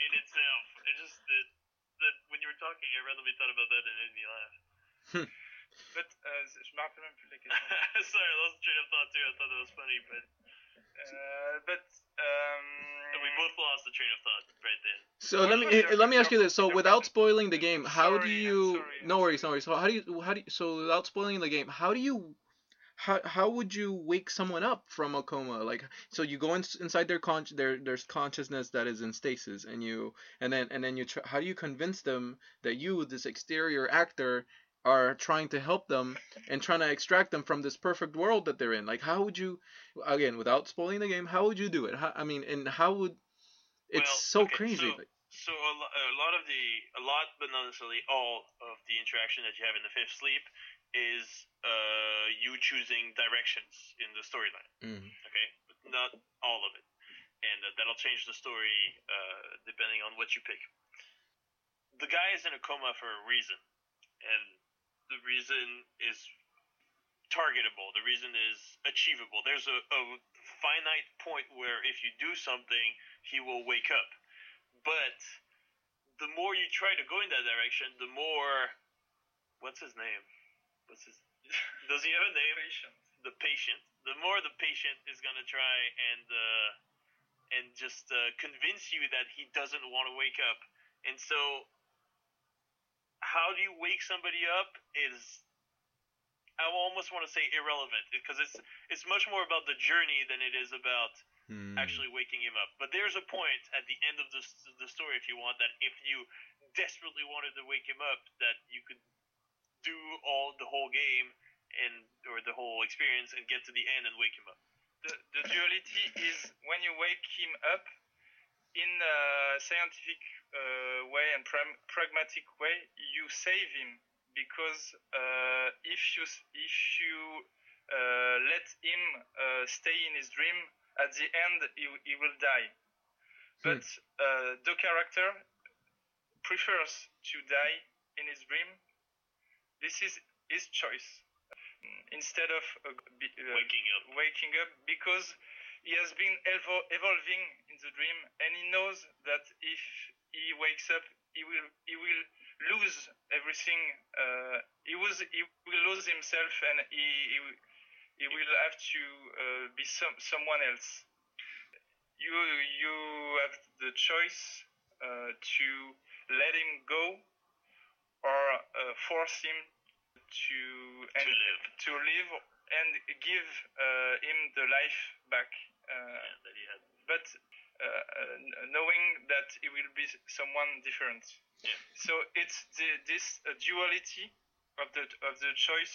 [SPEAKER 5] in itself. It just that that when you were talking, I randomly thought about that and it made me laugh.
[SPEAKER 4] But uh, je me rappelle même plus de la question.
[SPEAKER 5] Sorry, I lost train of thought too. I thought that was funny, but
[SPEAKER 4] Uh, but um,
[SPEAKER 5] we both lost the train of thought right then.
[SPEAKER 3] So let me let me ask you this. So without spoiling the game, how do
[SPEAKER 4] Sorry, I'm
[SPEAKER 3] you?
[SPEAKER 4] sorry,
[SPEAKER 3] No worries, no worries. So how do you? How do you? So without spoiling the game, how do you? How, how would you wake someone up from a coma? Like so you go in, inside their con their there's consciousness that is in stasis, and you and then and then you try, how do you convince them that you this exterior actor are trying to help them and trying to extract them from this perfect world that they're in? Like how would you again without spoiling the game? How would you do it? How, I mean, and how would it's
[SPEAKER 5] Well,
[SPEAKER 3] so
[SPEAKER 5] okay,
[SPEAKER 3] crazy.
[SPEAKER 5] so- So a, lo- a lot of the, a lot, but not necessarily all of the interaction that you have in the fifth sleep is uh, you choosing directions in the storyline.
[SPEAKER 3] mm,
[SPEAKER 5] Okay, but not all of it, and uh, that'll change the story uh, depending on what you pick. The guy is in a coma for a reason, and the reason is targetable. The reason is achievable. There's a, a finite point where if you do something, he will wake up. But the more you try to go in that direction, the more what's his name? What's his? Does he have a name?
[SPEAKER 4] Patient.
[SPEAKER 5] the patient, the more the patient is gonna try and uh, and just uh, convince you that he doesn't want to wake up. And so, how do you wake somebody up is I almost want to say irrelevant because it's it's much more about the journey than it is about
[SPEAKER 3] mm.
[SPEAKER 5] actually waking him up. But there's a point at the end of the the story, if you want, that if you desperately wanted to wake him up, that you could do all the whole game and or the whole experience and get to the end and wake him up.
[SPEAKER 4] The, the duality is when you wake him up in a scientific uh, way and pram- pragmatic way, you save him because uh, if you if you uh, let him uh, stay in his dream, at the end he, he will die.
[SPEAKER 3] Hmm.
[SPEAKER 4] But uh, the character prefers to die in his dream. This is his choice instead of uh, be, uh,
[SPEAKER 5] Waking up.
[SPEAKER 4] waking up because he has been evo- evolving in the dream and he knows that if he wakes up he will he will lose everything uh, he was he will lose himself and he he, will- he will have to uh, be some someone else you you have the choice uh, to let him go or uh, force him to and
[SPEAKER 5] live.
[SPEAKER 4] to live and give uh, him the life back. Uh,
[SPEAKER 5] Yeah, that he had.
[SPEAKER 4] but knowing that he will be someone different.
[SPEAKER 5] Yeah.
[SPEAKER 4] So it's the, this uh, duality of the of the choice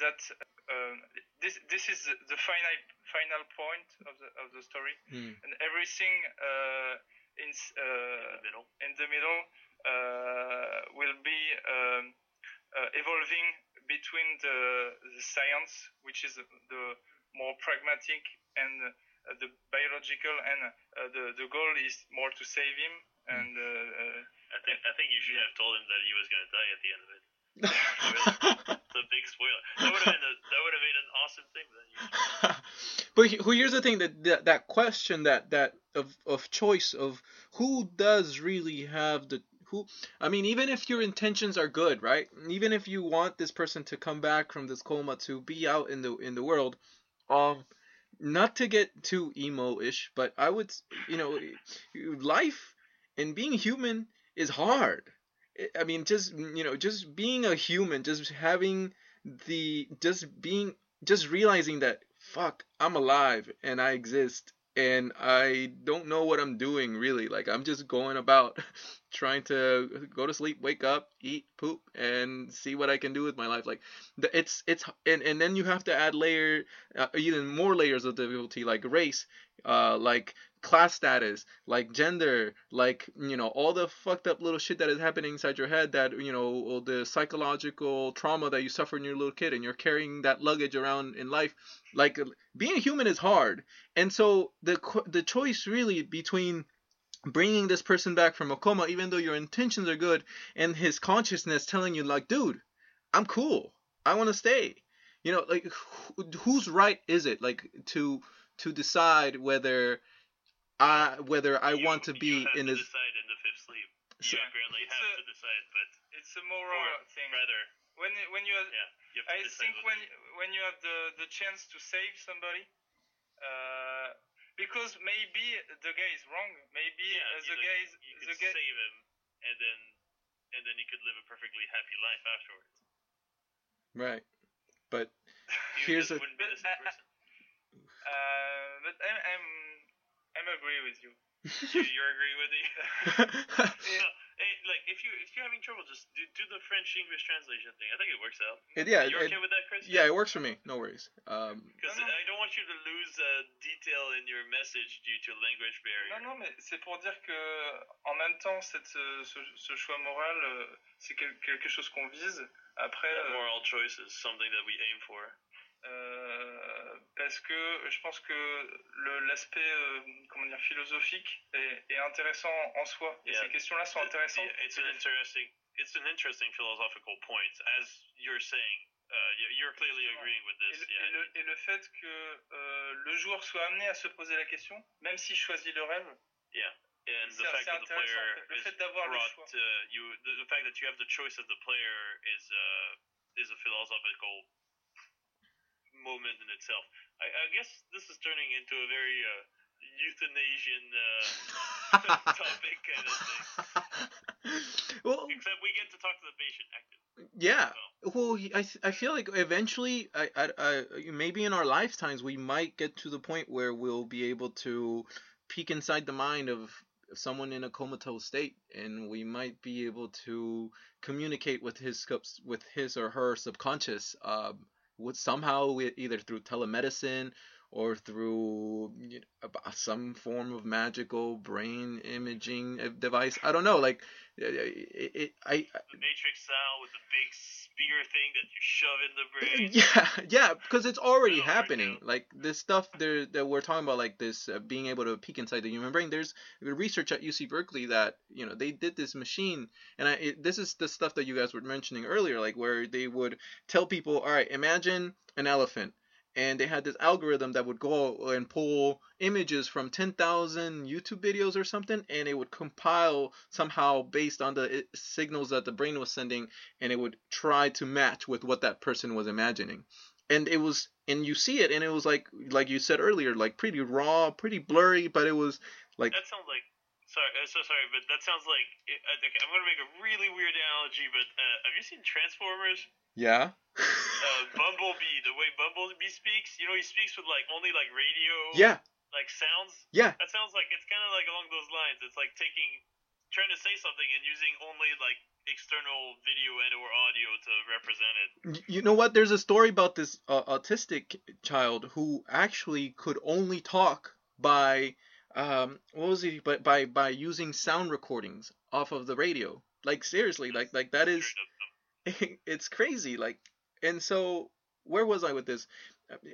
[SPEAKER 4] that uh, this this is the- final final point of the of the story,
[SPEAKER 3] Mm.
[SPEAKER 4] and everything uh, in s-
[SPEAKER 5] in
[SPEAKER 4] uh,
[SPEAKER 5] the middle.
[SPEAKER 4] in the middle uh, will be um, uh, evolving between the, the science, which is the more pragmatic, and uh, the biological, and uh, the the goal is more to save him. And uh, uh,
[SPEAKER 5] I think I think you should have told him that he was gonna die at the end of it. The big spoiler. That would have been a, that would have made an awesome thing. But
[SPEAKER 3] but he- who- here's the thing that, that that question that that of of choice of who does really have the who I mean even if your intentions are good right even if you want this person to come back from this coma to be out in the in the world um not to get too emo-ish but I would you know life and being human is hard. I- mean just you know just being a human just having the just being just realizing that fuck i'm alive and i exist and i don't know what i'm doing really. Like i'm just going about trying to go to sleep wake up eat poop and see what i can do with my life. Like it's it's and, and then you have to add layer uh, even more layers of difficulty like race uh like class status like gender like you know all the fucked up little shit that is happening inside your head that you know all the psychological trauma that you suffered when you're a little kid and you're carrying that luggage around in life. Like being human is hard. And so the the choice really between bringing this person back from a coma even though your intentions are good and his consciousness telling you like dude i'm cool. I want to stay. You know like wh- whose right is it like to to decide whether i whether i
[SPEAKER 5] you-
[SPEAKER 3] want to be
[SPEAKER 5] have
[SPEAKER 3] in
[SPEAKER 5] to
[SPEAKER 3] this
[SPEAKER 5] decide in the fifth sleep. You
[SPEAKER 3] So-
[SPEAKER 5] apparently
[SPEAKER 4] It's
[SPEAKER 5] have
[SPEAKER 4] a-
[SPEAKER 5] to decide, but
[SPEAKER 4] it's a moral
[SPEAKER 5] or
[SPEAKER 4] thing.
[SPEAKER 5] rather,
[SPEAKER 4] When when you have,
[SPEAKER 5] yeah, you have to
[SPEAKER 4] I think when
[SPEAKER 5] you-
[SPEAKER 4] when you have the the chance to save somebody, uh, because maybe the guy is wrong. Maybe
[SPEAKER 5] Yeah,
[SPEAKER 4] uh, the guy is
[SPEAKER 5] you
[SPEAKER 4] the guy.
[SPEAKER 5] save him, and then and then he could live a perfectly happy life afterwards.
[SPEAKER 3] Right. But Here's a-
[SPEAKER 5] wouldn't be the
[SPEAKER 4] But
[SPEAKER 5] same person.
[SPEAKER 4] Uh, but I'm I'm I'm agree with you.
[SPEAKER 5] you, you agree with me? No, hey, like if you if you're having trouble, just do, do the French English translation thing. I think it works out.
[SPEAKER 3] It- yeah, it-
[SPEAKER 5] okay with that, Chris?
[SPEAKER 3] yeah, it works for me. No worries. Um,
[SPEAKER 5] Because
[SPEAKER 4] No, no.
[SPEAKER 5] I don't want you to lose uh, detail in your message due to language barrier.
[SPEAKER 4] Non, non, mais c'est pour dire que en même temps, cette, ce, choix moral, euh, c'est quel- quelque chose qu'on vise. Après,
[SPEAKER 5] That
[SPEAKER 4] euh,
[SPEAKER 5] moral choice is something that we aim for.
[SPEAKER 4] Euh, parce que je pense que l'aspect, euh, comment dire, philosophique est, est intéressant en soi. Et
[SPEAKER 5] Yeah.
[SPEAKER 4] ces questions-là sont intéressantes.
[SPEAKER 5] yeah, it's an interesting it's an interesting philosophical point, as you're saying. Uh, you- you're clearly agreeing with
[SPEAKER 4] Et
[SPEAKER 5] this.
[SPEAKER 4] le,
[SPEAKER 5] yeah.
[SPEAKER 4] et le- et le fait que euh, le joueur soit amené à se poser la question, même s'il choisit le rêve,
[SPEAKER 5] and the
[SPEAKER 4] c'est
[SPEAKER 5] fact that the player
[SPEAKER 4] intéressant. Le
[SPEAKER 5] is
[SPEAKER 4] fait d'avoir le
[SPEAKER 5] brought
[SPEAKER 4] choix.
[SPEAKER 5] to you, the, the fact that you have the choice of the player is uh, is a philosophical moment in itself. I, I guess this is turning into a very uh, euthanasian uh, topic kind of thing.
[SPEAKER 3] well,
[SPEAKER 5] Except we get to talk to the patient actively.
[SPEAKER 3] yeah.
[SPEAKER 5] So.
[SPEAKER 3] Well, I I feel like eventually, I, I, I maybe in our lifetimes we might get to the point where we'll be able to peek inside the mind of someone in a comatose state, and we might be able to communicate with his with his or her subconscious, um, with somehow either through telemedicine or through you know, some form of magical brain imaging uh, device. I don't know, like it, it, I
[SPEAKER 5] The Matrix style with the big spear thing that you shove in the brain.
[SPEAKER 3] Yeah, yeah, because it's already happening. Like this stuff there that we're talking about, like this uh, being able to peek inside the human brain. There's research at UC Berkeley that you know they did this machine, and I, it, this is the stuff that you guys were mentioning earlier, like where they would tell people, all right, imagine an elephant. And they had this algorithm that would go and pull images from 10,000 YouTube videos or something, and it would compile somehow based on the uh, signals that the brain was sending, and it would try to match with what that person was imagining and it was and you see it and it was like like you said earlier like pretty raw pretty blurry but it was like
[SPEAKER 5] That sounds like. Sorry, uh, so sorry, but that sounds like. Think I'm gonna make a really weird analogy, but uh, have you seen Transformers?
[SPEAKER 3] yeah
[SPEAKER 5] Uh, Bumblebee, the way Bumblebee speaks, you know, he speaks with like only like radio,
[SPEAKER 3] yeah
[SPEAKER 5] like sounds.
[SPEAKER 3] yeah
[SPEAKER 5] That sounds like it's kind of like along those lines. It's like taking, trying to say something and using only like external video and or audio to represent it.
[SPEAKER 3] You know what there's a story about this uh, autistic child who actually could only talk by um what was he but by by using sound recordings off of the radio? Like seriously like like that is it's crazy like and so where was i with this?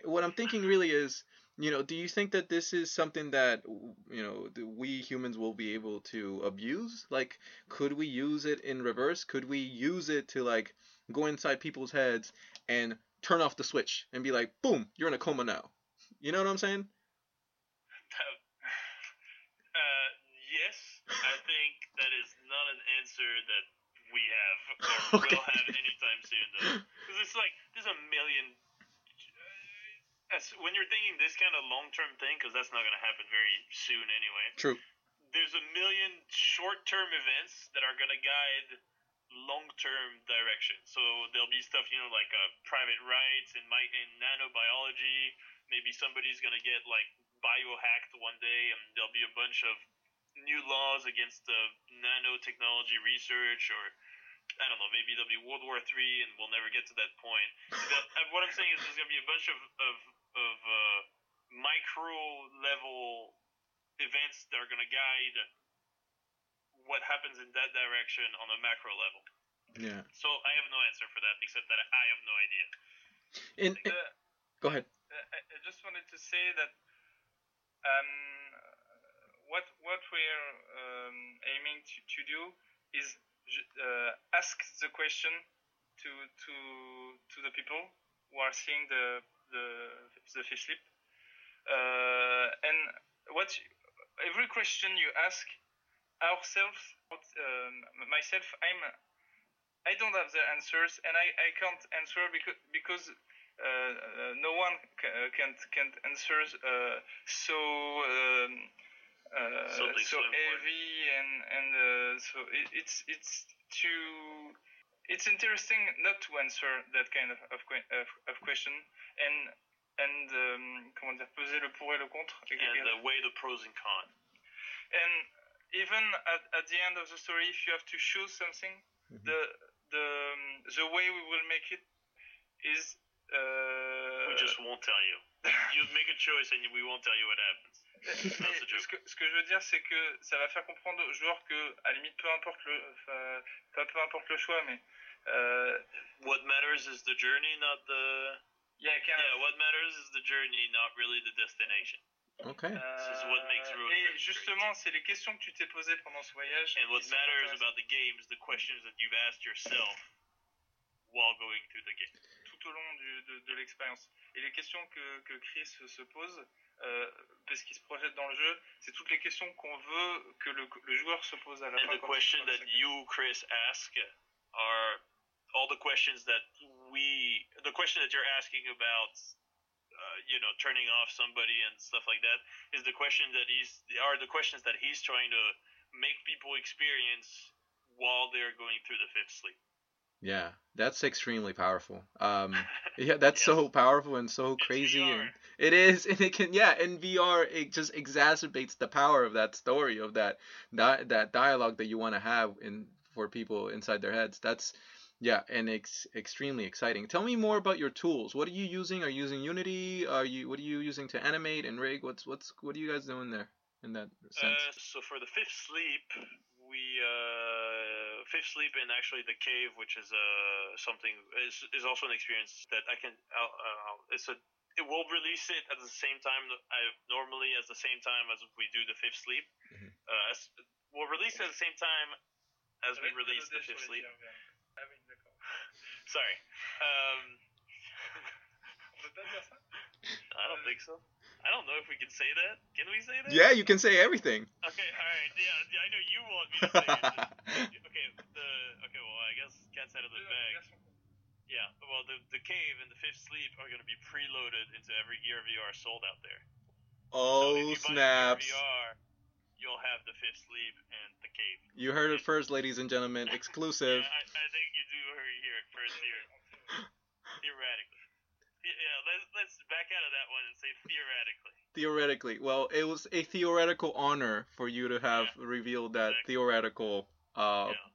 [SPEAKER 3] What i'm thinking really is you know do you think that this is something that you know we humans will be able to abuse? Like could we use it in reverse? Could we use it to like go inside people's heads and turn off the switch and be like boom you're in a coma now. You know what i'm saying
[SPEAKER 5] Uh, yes, I think that is not an answer that we have or
[SPEAKER 3] Okay.
[SPEAKER 5] will have anytime soon, though. Because it's like there's a million. As, when you're thinking this kind of long-term thing, because that's not going to happen very soon anyway.
[SPEAKER 3] True.
[SPEAKER 5] There's a million short-term events that are going to guide long-term direction. So there'll be stuff, you know, like uh, private rights and my in nanobiology. Maybe somebody's going to get like biohacked one day, and there'll be a bunch of new laws against uh, nanotechnology research, or I don't know, maybe there'll be World War Three, and we'll never get to that point. But, uh, what I'm saying is, there's going to be a bunch of of, of uh, micro level events that are going to guide what happens in that direction on a macro level.
[SPEAKER 3] yeah
[SPEAKER 5] So I have no answer for that, except that I have no idea.
[SPEAKER 3] and, and-
[SPEAKER 4] Uh,
[SPEAKER 3] go ahead
[SPEAKER 4] Uh, I I just wanted to say that um, what what we're um, aiming to, to do is uh, ask the question to to to the people who are seeing the the the fifth sleep, uh, and what every question you ask ourselves, um, myself, I'm I don't have the answers, and I, I can't answer because because uh, uh, no one can't can't answer uh, so um, so
[SPEAKER 5] so
[SPEAKER 4] heavy and and uh, so it, it's it's too it's interesting not to answer that kind of of, of, of question and and um, comment dire peser le pour et le contre
[SPEAKER 5] And the way the pros and cons.
[SPEAKER 4] and even at, at the end of the story if you have to choose something the the um, the way we will make it is uh,
[SPEAKER 5] We just won't tell you. You make a choice and we won't tell you what happens.
[SPEAKER 4] Ce, que, ce que je veux dire, c'est que ça va faire comprendre aux joueurs que, à la limite, peu importe le, enfin, pas peu importe le choix, mais euh,
[SPEAKER 5] What matters is the journey, not the.
[SPEAKER 4] il y a quand
[SPEAKER 5] Yeah, what matters is the journey, not really the destination.
[SPEAKER 3] Okay.
[SPEAKER 5] This is what makes
[SPEAKER 4] Euh,
[SPEAKER 5] road
[SPEAKER 4] et justement, c'est les questions que tu t'es posées pendant ce voyage.
[SPEAKER 5] And what matters about the game is the questions that you've asked yourself while going through the game.
[SPEAKER 4] tout au long du- de, de l'expérience. Et les questions que, que Chris se pose, euh, parce qu'il se projette dans le jeu, c'est toutes les questions qu'on veut que le, le joueur se pose à la
[SPEAKER 5] And
[SPEAKER 4] fin.
[SPEAKER 5] the
[SPEAKER 4] quand il
[SPEAKER 5] question that you, Chris, ask are all the questions that we, the question that you're asking about, uh, you know, turning off somebody and stuff like that, is the question that he's, are the questions that he's trying to make people experience while they're going through the fifth sleep.
[SPEAKER 3] Yeah, that's extremely powerful. Um, yeah, that's so powerful and so
[SPEAKER 5] It's
[SPEAKER 3] crazy,
[SPEAKER 5] VR.
[SPEAKER 3] and it is, and it can, yeah, in VR, it just exacerbates the power of that story, of that di- that dialogue that you want to have in for people inside their heads. That's, yeah, and it's extremely exciting. Tell me more about your tools. What are you using? Are you using Unity? Are you what are you using to animate and rig? What's what's what are you guys doing there in that sense?
[SPEAKER 5] Uh, so for the fifth sleep, we uh, fifth sleep and actually the cave, which is uh, something is, is also an experience that I can. Uh, it's a it will release it at the same time. I normally at the same time as we do the fifth sleep.
[SPEAKER 3] Mhm.
[SPEAKER 5] Uh, as, we'll release it at the same time as we release the fifth sleep.
[SPEAKER 4] diagrams. Oui, d'accord.
[SPEAKER 5] Sorry. Um,
[SPEAKER 4] On peut pas dire ça
[SPEAKER 5] I don't think so. I don't know if we can say that. Can we say that?
[SPEAKER 3] Yeah, you can say everything.
[SPEAKER 5] Okay. All right. Yeah. yeah, I know you want me to say it. okay. The okay. Well, I guess cat's out of the bag. Yeah. Well, the the cave and the fifth sleep are going to be preloaded into every Gear VR sold out there. so
[SPEAKER 3] Oh
[SPEAKER 5] if you buy
[SPEAKER 3] snaps!
[SPEAKER 5] Gear VR, you'll have the fifth sleep and the cave.
[SPEAKER 3] You heard it first, ladies and gentlemen. Exclusive.
[SPEAKER 5] Yeah, I, I think you do hear it first here. Theoretically. Yeah, yeah, let's let's back out of that one and say theoretically.
[SPEAKER 3] Theoretically, well, it was a theoretical honor for you to have revealed that
[SPEAKER 5] Exactly.
[SPEAKER 3] theoretical. Uh,
[SPEAKER 5] Yeah.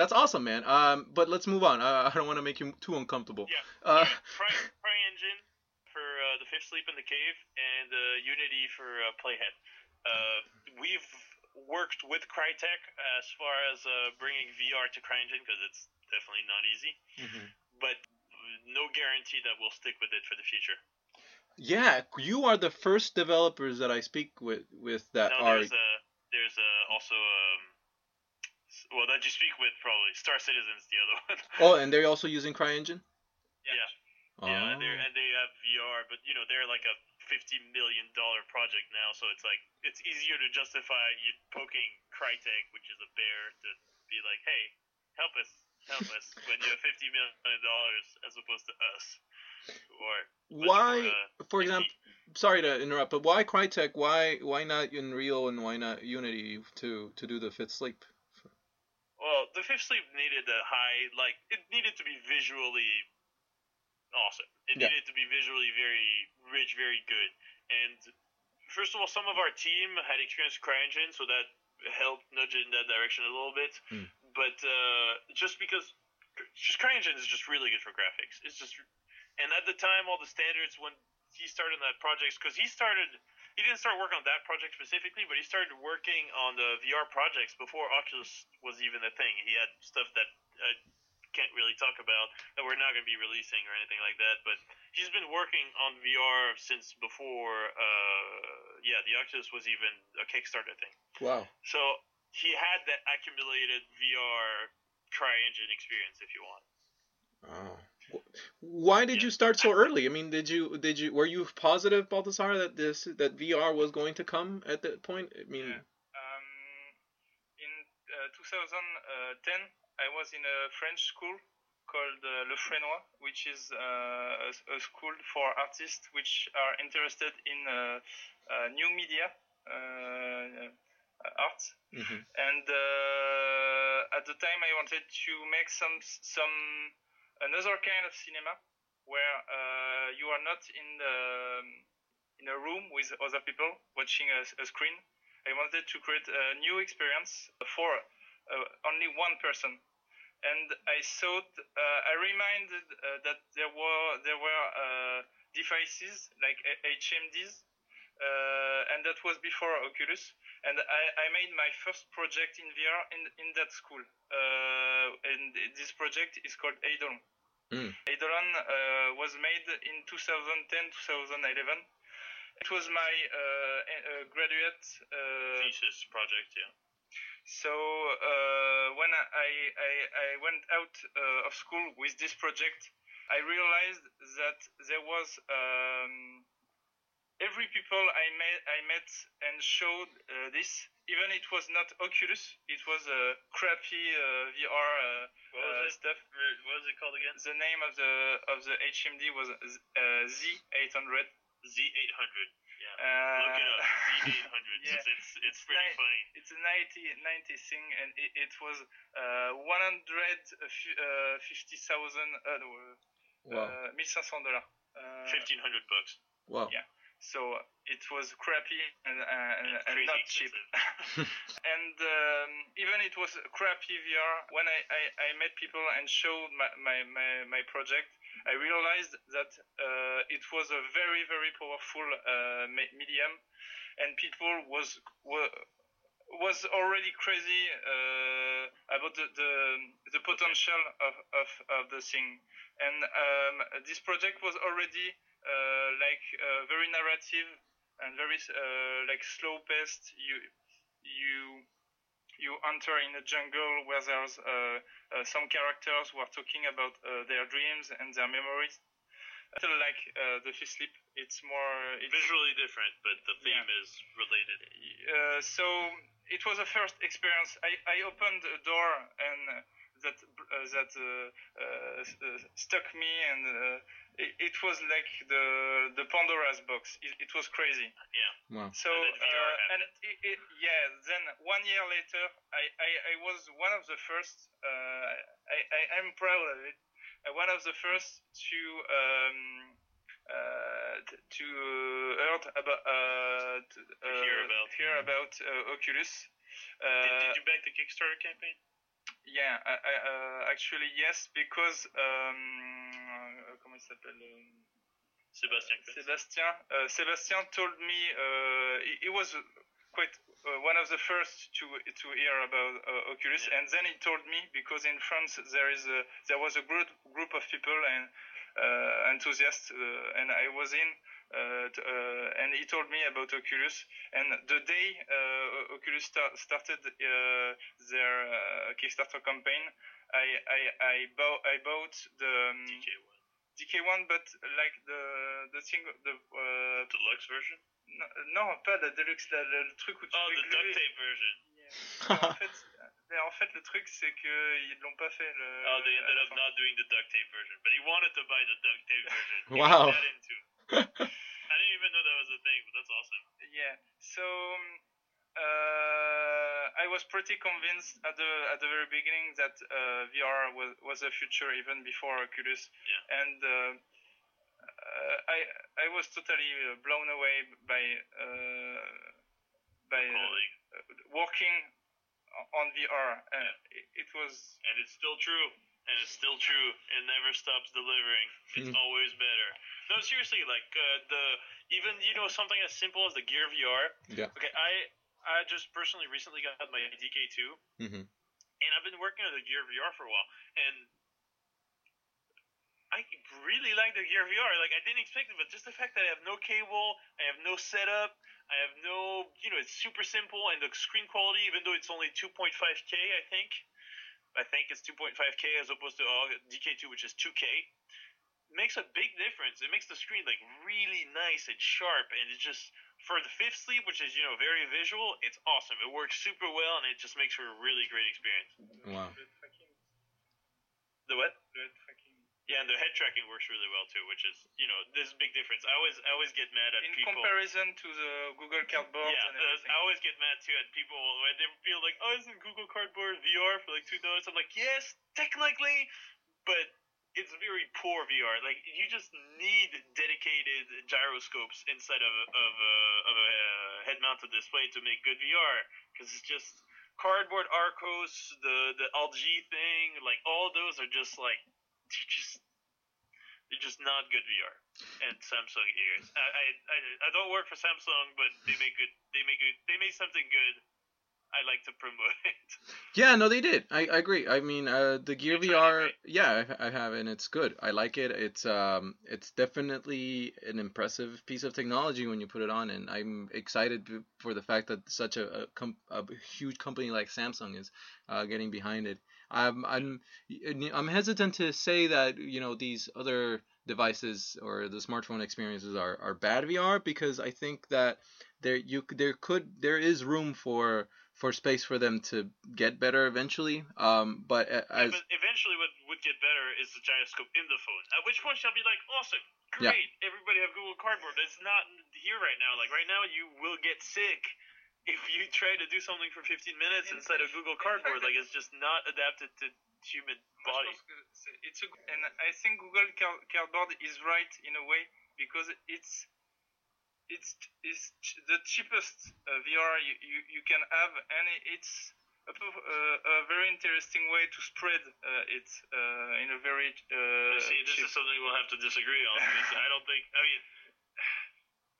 [SPEAKER 3] That's awesome, man. Um, but let's move on. Uh, I don't want to make you too uncomfortable.
[SPEAKER 5] Yeah.
[SPEAKER 3] Uh,
[SPEAKER 5] Cry, CryEngine for uh, the Fifth Sleep in the Cave, and uh, Unity for uh, Playhead. Uh, we've worked with Crytek as far as uh, bringing VR to CryEngine because it's definitely not easy,
[SPEAKER 3] Mm-hmm.
[SPEAKER 5] but no guarantee that we'll stick with it for the future.
[SPEAKER 3] Yeah, you are the first developers that I speak with with that
[SPEAKER 5] no,
[SPEAKER 3] are.
[SPEAKER 5] there's uh, there's uh, also um, well that you speak with probably Star Citizen's the other one.
[SPEAKER 3] Oh, and they're also using CryEngine.
[SPEAKER 5] yeah.
[SPEAKER 3] Oh.
[SPEAKER 5] Yeah, and, they're, and they have VR, but you know they're like a fifty million dollar project now, so it's like it's easier to justify you poking Crytek, which is a bear, to be like, hey, help us, help us, when you have fifty million dollars as opposed to us, or
[SPEAKER 3] Why,
[SPEAKER 5] uh,
[SPEAKER 3] for example, sorry to interrupt, but why Crytek? Why why not Unreal and why not Unity to to do the Fifth Sleep?
[SPEAKER 5] Well, the Fifth Sleep needed a high, like, it needed to be visually awesome. It
[SPEAKER 3] Yeah.
[SPEAKER 5] needed to be visually very rich, very good. And first of all, some of our team had experienced CryEngine, so that helped nudge it in that direction a little bit.
[SPEAKER 3] Hmm.
[SPEAKER 5] But uh, just because, just CryEngine is just really good for graphics. It's just, and at the time, all the standards when he started on that project, because he started he didn't start working on that project specifically, but he started working on the VR projects before Oculus was even a thing. He had stuff that I can't really talk about that we're not going to be releasing or anything like that. But he's been working on VR since before, uh, yeah, the Oculus was even a Kickstarter thing.
[SPEAKER 3] Wow.
[SPEAKER 5] So he had that accumulated VR CryEngine experience, if you want.
[SPEAKER 3] Oh. Why did you start so early? I mean, did you did you were you positive, Balthasar, that this that VR was going to come at that point? I mean,
[SPEAKER 4] Yeah. Um, in uh, 2010, I was in a French school called uh, Le Fresnoy, which is uh, a, a school for artists which are interested in uh, uh, new media uh, art.
[SPEAKER 3] Mhm.
[SPEAKER 4] And uh, at the time, I wanted to make some some another kind of cinema where uh, you are not in the in a room with other people watching a, a screen. I wanted to create a new experience for uh, only one person. And I thought, uh, I reminded uh, that there were there were uh, devices like HMDs, uh, and that was before Oculus. And I, I made my first project in VR in in that school. Uh, and this project is called Eidolon.
[SPEAKER 3] Mm.
[SPEAKER 4] Eidolon uh, was made in 2010-2011. It was my uh, uh, graduate uh,
[SPEAKER 5] Thesis project, yeah.
[SPEAKER 4] so uh, when I, I, I went out uh, of school with this project, I realized that there was um, every people I met, I met and showed uh, this. Even it was not Oculus, it was a crappy uh, VR uh,
[SPEAKER 5] What was
[SPEAKER 4] uh,
[SPEAKER 5] it?
[SPEAKER 4] stuff.
[SPEAKER 5] What was it called again?
[SPEAKER 4] The name of the of the HMD was uh, Z800.
[SPEAKER 5] Z800. Yeah.
[SPEAKER 4] Uh,
[SPEAKER 5] Look it up. Z800.
[SPEAKER 4] yeah.
[SPEAKER 5] It's, it's, it's
[SPEAKER 4] It's
[SPEAKER 5] pretty funny.
[SPEAKER 4] It's a 90, 90 thing, and it, it was uh, 150,000 uh, no,
[SPEAKER 3] Wow.
[SPEAKER 4] uh, 1500 dollars. Uh,
[SPEAKER 5] 1500 bucks.
[SPEAKER 3] Wow.
[SPEAKER 4] yeah. So it was crappy and, uh, and,
[SPEAKER 5] And
[SPEAKER 4] not cheap. and um, even it was crappy VR. When I, I, I met people and showed my, my, my, my project, I realized that uh, it was a very very powerful uh, medium, and people was were, was already crazy uh, about the, the the potential of, of, of the thing. And um, this project was already like uh, very narrative and very uh, like slow paced. You you you enter in a jungle where there's uh, uh, some characters who are talking about uh, their dreams and their memories. I like uh, the Fifth Sleep. It's more it's,
[SPEAKER 5] Visually different, but the theme
[SPEAKER 4] Yeah.
[SPEAKER 5] is related.
[SPEAKER 4] uh, so it was a first experience. I, I opened a door and uh, that uh, that uh, uh, uh, stuck me, and uh, it, it was like the the Pandora's box. It, it was crazy.
[SPEAKER 5] Yeah.
[SPEAKER 3] Wow.
[SPEAKER 4] So
[SPEAKER 5] And then
[SPEAKER 4] uh, and it, it, yeah, then one year later, I, I, I was one of the first. Uh, I, I I'm proud of it. Uh, one of the first to um, uh, to heard about uh, t- uh,
[SPEAKER 5] hear about.
[SPEAKER 4] hear about uh, Oculus.
[SPEAKER 5] Did,
[SPEAKER 4] Uh,
[SPEAKER 5] did you back the Kickstarter campaign?
[SPEAKER 4] Yeah, I, I, uh, actually yes, because um, euh, comment il s'appelle? um. Sébastien, uh, Sébastien told me uh, he, he was quite uh, one of the first to to hear about uh, Oculus,
[SPEAKER 5] Yeah.
[SPEAKER 4] and then he told me because in France there is a there was a group group of people and uh, enthusiasts, uh, and I was in. Uh, t- uh, and he told me about Oculus. And the day uh, Oculus sta- started uh, their uh, Kickstarter campaign, I I I, bought I bought the um,
[SPEAKER 5] DK1.
[SPEAKER 4] DK1, but like the the thing the uh,
[SPEAKER 5] Deluxe version?
[SPEAKER 4] non, non, pas la deluxe, la- le, le truc où tu
[SPEAKER 5] Oh, the
[SPEAKER 4] gluer.
[SPEAKER 5] duct tape version.
[SPEAKER 4] Yeah. en fait, mais en fait, le truc c'est que ils l'ont pas fait. Le,
[SPEAKER 5] Oh, they ended up not doing the duct tape version, but he wanted to buy the duct tape version. He
[SPEAKER 3] Wow.
[SPEAKER 5] Was that into. I didn't even know that was a thing, but that's awesome.
[SPEAKER 4] Yeah. So um, uh, I was pretty convinced at the at the very beginning that uh, VR was was the future even before Oculus.
[SPEAKER 5] Yeah.
[SPEAKER 4] And uh, uh, I I was totally uh, blown away by uh, by uh, working on VR. Uh, it, it was
[SPEAKER 5] And it's still true. And it's still true. It never stops delivering. It's
[SPEAKER 3] Hmm.
[SPEAKER 5] always better. No, seriously, like uh, the even you know something as simple as the Gear VR.
[SPEAKER 3] Yeah.
[SPEAKER 5] Okay, I I just personally recently got my DK2,
[SPEAKER 3] Mhm.
[SPEAKER 5] and I've been working on the Gear VR for a while, and I really like the Gear VR. Like I didn't expect it, but just the fact that I have no cable, I have no setup, I have no, you know, it's super simple, and the screen quality, even though it's only 2.5K, I think, I think it's 2.5K as opposed to uh, DK2, which is 2K, makes a big difference. It makes the screen like really nice and sharp, and it just for the fifth sleep, which is you know very visual, it's awesome. It works super well, and it just makes for a really great experience.
[SPEAKER 3] Wow.
[SPEAKER 5] The what?
[SPEAKER 4] the head tracking.
[SPEAKER 5] Yeah, and the head tracking works really well too, which is you know there's a big difference. I always I always get mad at
[SPEAKER 4] In
[SPEAKER 5] people.
[SPEAKER 4] In comparison to the Google Cardboard
[SPEAKER 5] yeah,
[SPEAKER 4] and
[SPEAKER 5] uh,
[SPEAKER 4] everything.
[SPEAKER 5] I always get mad too at people when they feel like, oh, isn't Google Cardboard VR for like two dollars? I'm like, yes, technically, but it's very poor VR. Like you just need dedicated gyroscopes inside of a, of of a uh, head-mounted display to make good VR because it's just cardboard Archos, the the LG thing, like all those are just like they're just they're just not good VR. And Samsung. I, I I I don't work for Samsung, but they make good. They make good. They make something good. I like to promote it.
[SPEAKER 3] Yeah, no, they did. I, I agree. I mean, uh, the Gear VR,
[SPEAKER 5] right?
[SPEAKER 3] yeah, I, I have, and it's good. I like it. It's um, it's definitely an impressive piece of technology when you put it on, and I'm excited for the fact that such a a, com- a huge company like Samsung is uh, getting behind it. I'm I'm I'm hesitant to say that you know these other devices or the smartphone experiences are, are bad VR because I think that there you there could there is room for for space for them to get better eventually. Um, but a-
[SPEAKER 5] Yeah,
[SPEAKER 3] as
[SPEAKER 5] but eventually, what would get better is the gyroscope in the phone. At which point, I'll be like, awesome,
[SPEAKER 3] Yeah.
[SPEAKER 5] great, everybody have Google Cardboard. It's not here right now. Like right now, you will get sick if you try to do something for 15 minutes
[SPEAKER 4] In-
[SPEAKER 5] inside of Google Cardboard. Like it's just not adapted to human
[SPEAKER 4] Moi,
[SPEAKER 5] body.
[SPEAKER 4] je pense que c'est- it's a, and I think Google Cardboard is right in a way because it's it's it's the cheapest uh, VR you, you, you can have, and it's a, uh, a very interesting way to spread uh, it uh, in a very uh,
[SPEAKER 5] See, this
[SPEAKER 4] cheap.
[SPEAKER 5] is something we'll have to disagree on I don't think. I mean,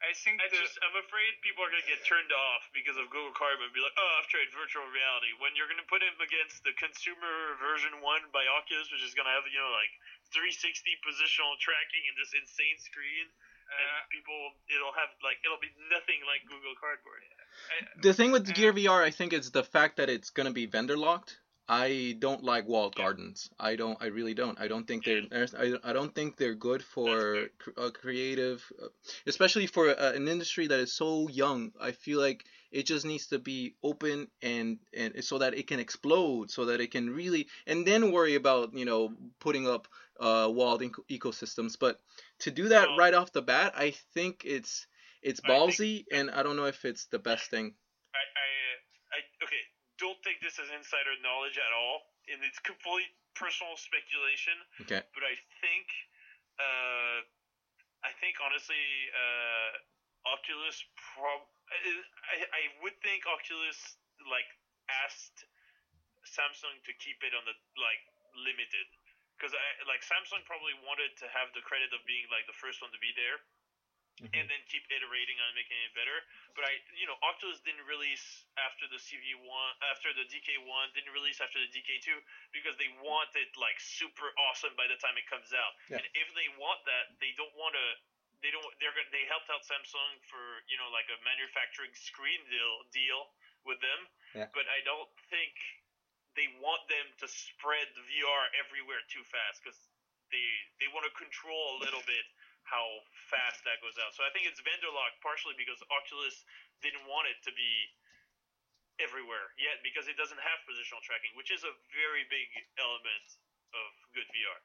[SPEAKER 4] I think
[SPEAKER 5] I
[SPEAKER 4] the,
[SPEAKER 5] just I'm afraid people are gonna get turned off because of Google Cardboard and be like, oh, I've tried virtual reality. When you're gonna put him against the consumer version one by Oculus, which is gonna have you know like 360 positional tracking and this insane screen, and
[SPEAKER 4] uh,
[SPEAKER 5] people it'll have like it'll be nothing like Google Cardboard.
[SPEAKER 4] I,
[SPEAKER 3] the thing with the Gear
[SPEAKER 4] Uh,
[SPEAKER 3] VR, I think, is the fact that it's gonna be vendor locked. I don't like walled
[SPEAKER 5] Yeah.
[SPEAKER 3] gardens. I don't. I really don't. I don't think they're. I, don't think they're good for a creative, uh, especially for a, an industry that is so young. I feel like it just needs to be open and and so that it can explode, so that it can really, and then worry about you know putting up uh, walled eco- ecosystems. But to do that right off the bat, I think it's it's
[SPEAKER 5] I think-
[SPEAKER 3] ballsy, and I don't know if it's the best thing.
[SPEAKER 5] I, I, I, okay, don't take this as insider knowledge at all, and it's complete personal speculation.
[SPEAKER 3] Okay.
[SPEAKER 5] But I think, uh, I think honestly, uh, Oculus prob, I, I would think Oculus like asked Samsung to keep it on the like limited, because like Samsung probably wanted to have the credit of being like the first one to be there and mm-hmm. then keep iterating on making it better. But I, you know, Oculus didn't release after the CV1, after the DK1, didn't release after the DK2 because they want it like super awesome by the time it comes out.
[SPEAKER 3] Yeah.
[SPEAKER 5] And if they want that, they don't want to. They don't. They're gonna. They helped out Samsung for you know like a manufacturing screen deal deal with them.
[SPEAKER 3] Yeah.
[SPEAKER 5] But I don't think they want them to spread the VR everywhere too fast because they they want to control a little bit how fast that goes out. So I think it's vendor lock partially because Oculus didn't want it to be everywhere yet because it doesn't have positional tracking, which is a very big element of good VR.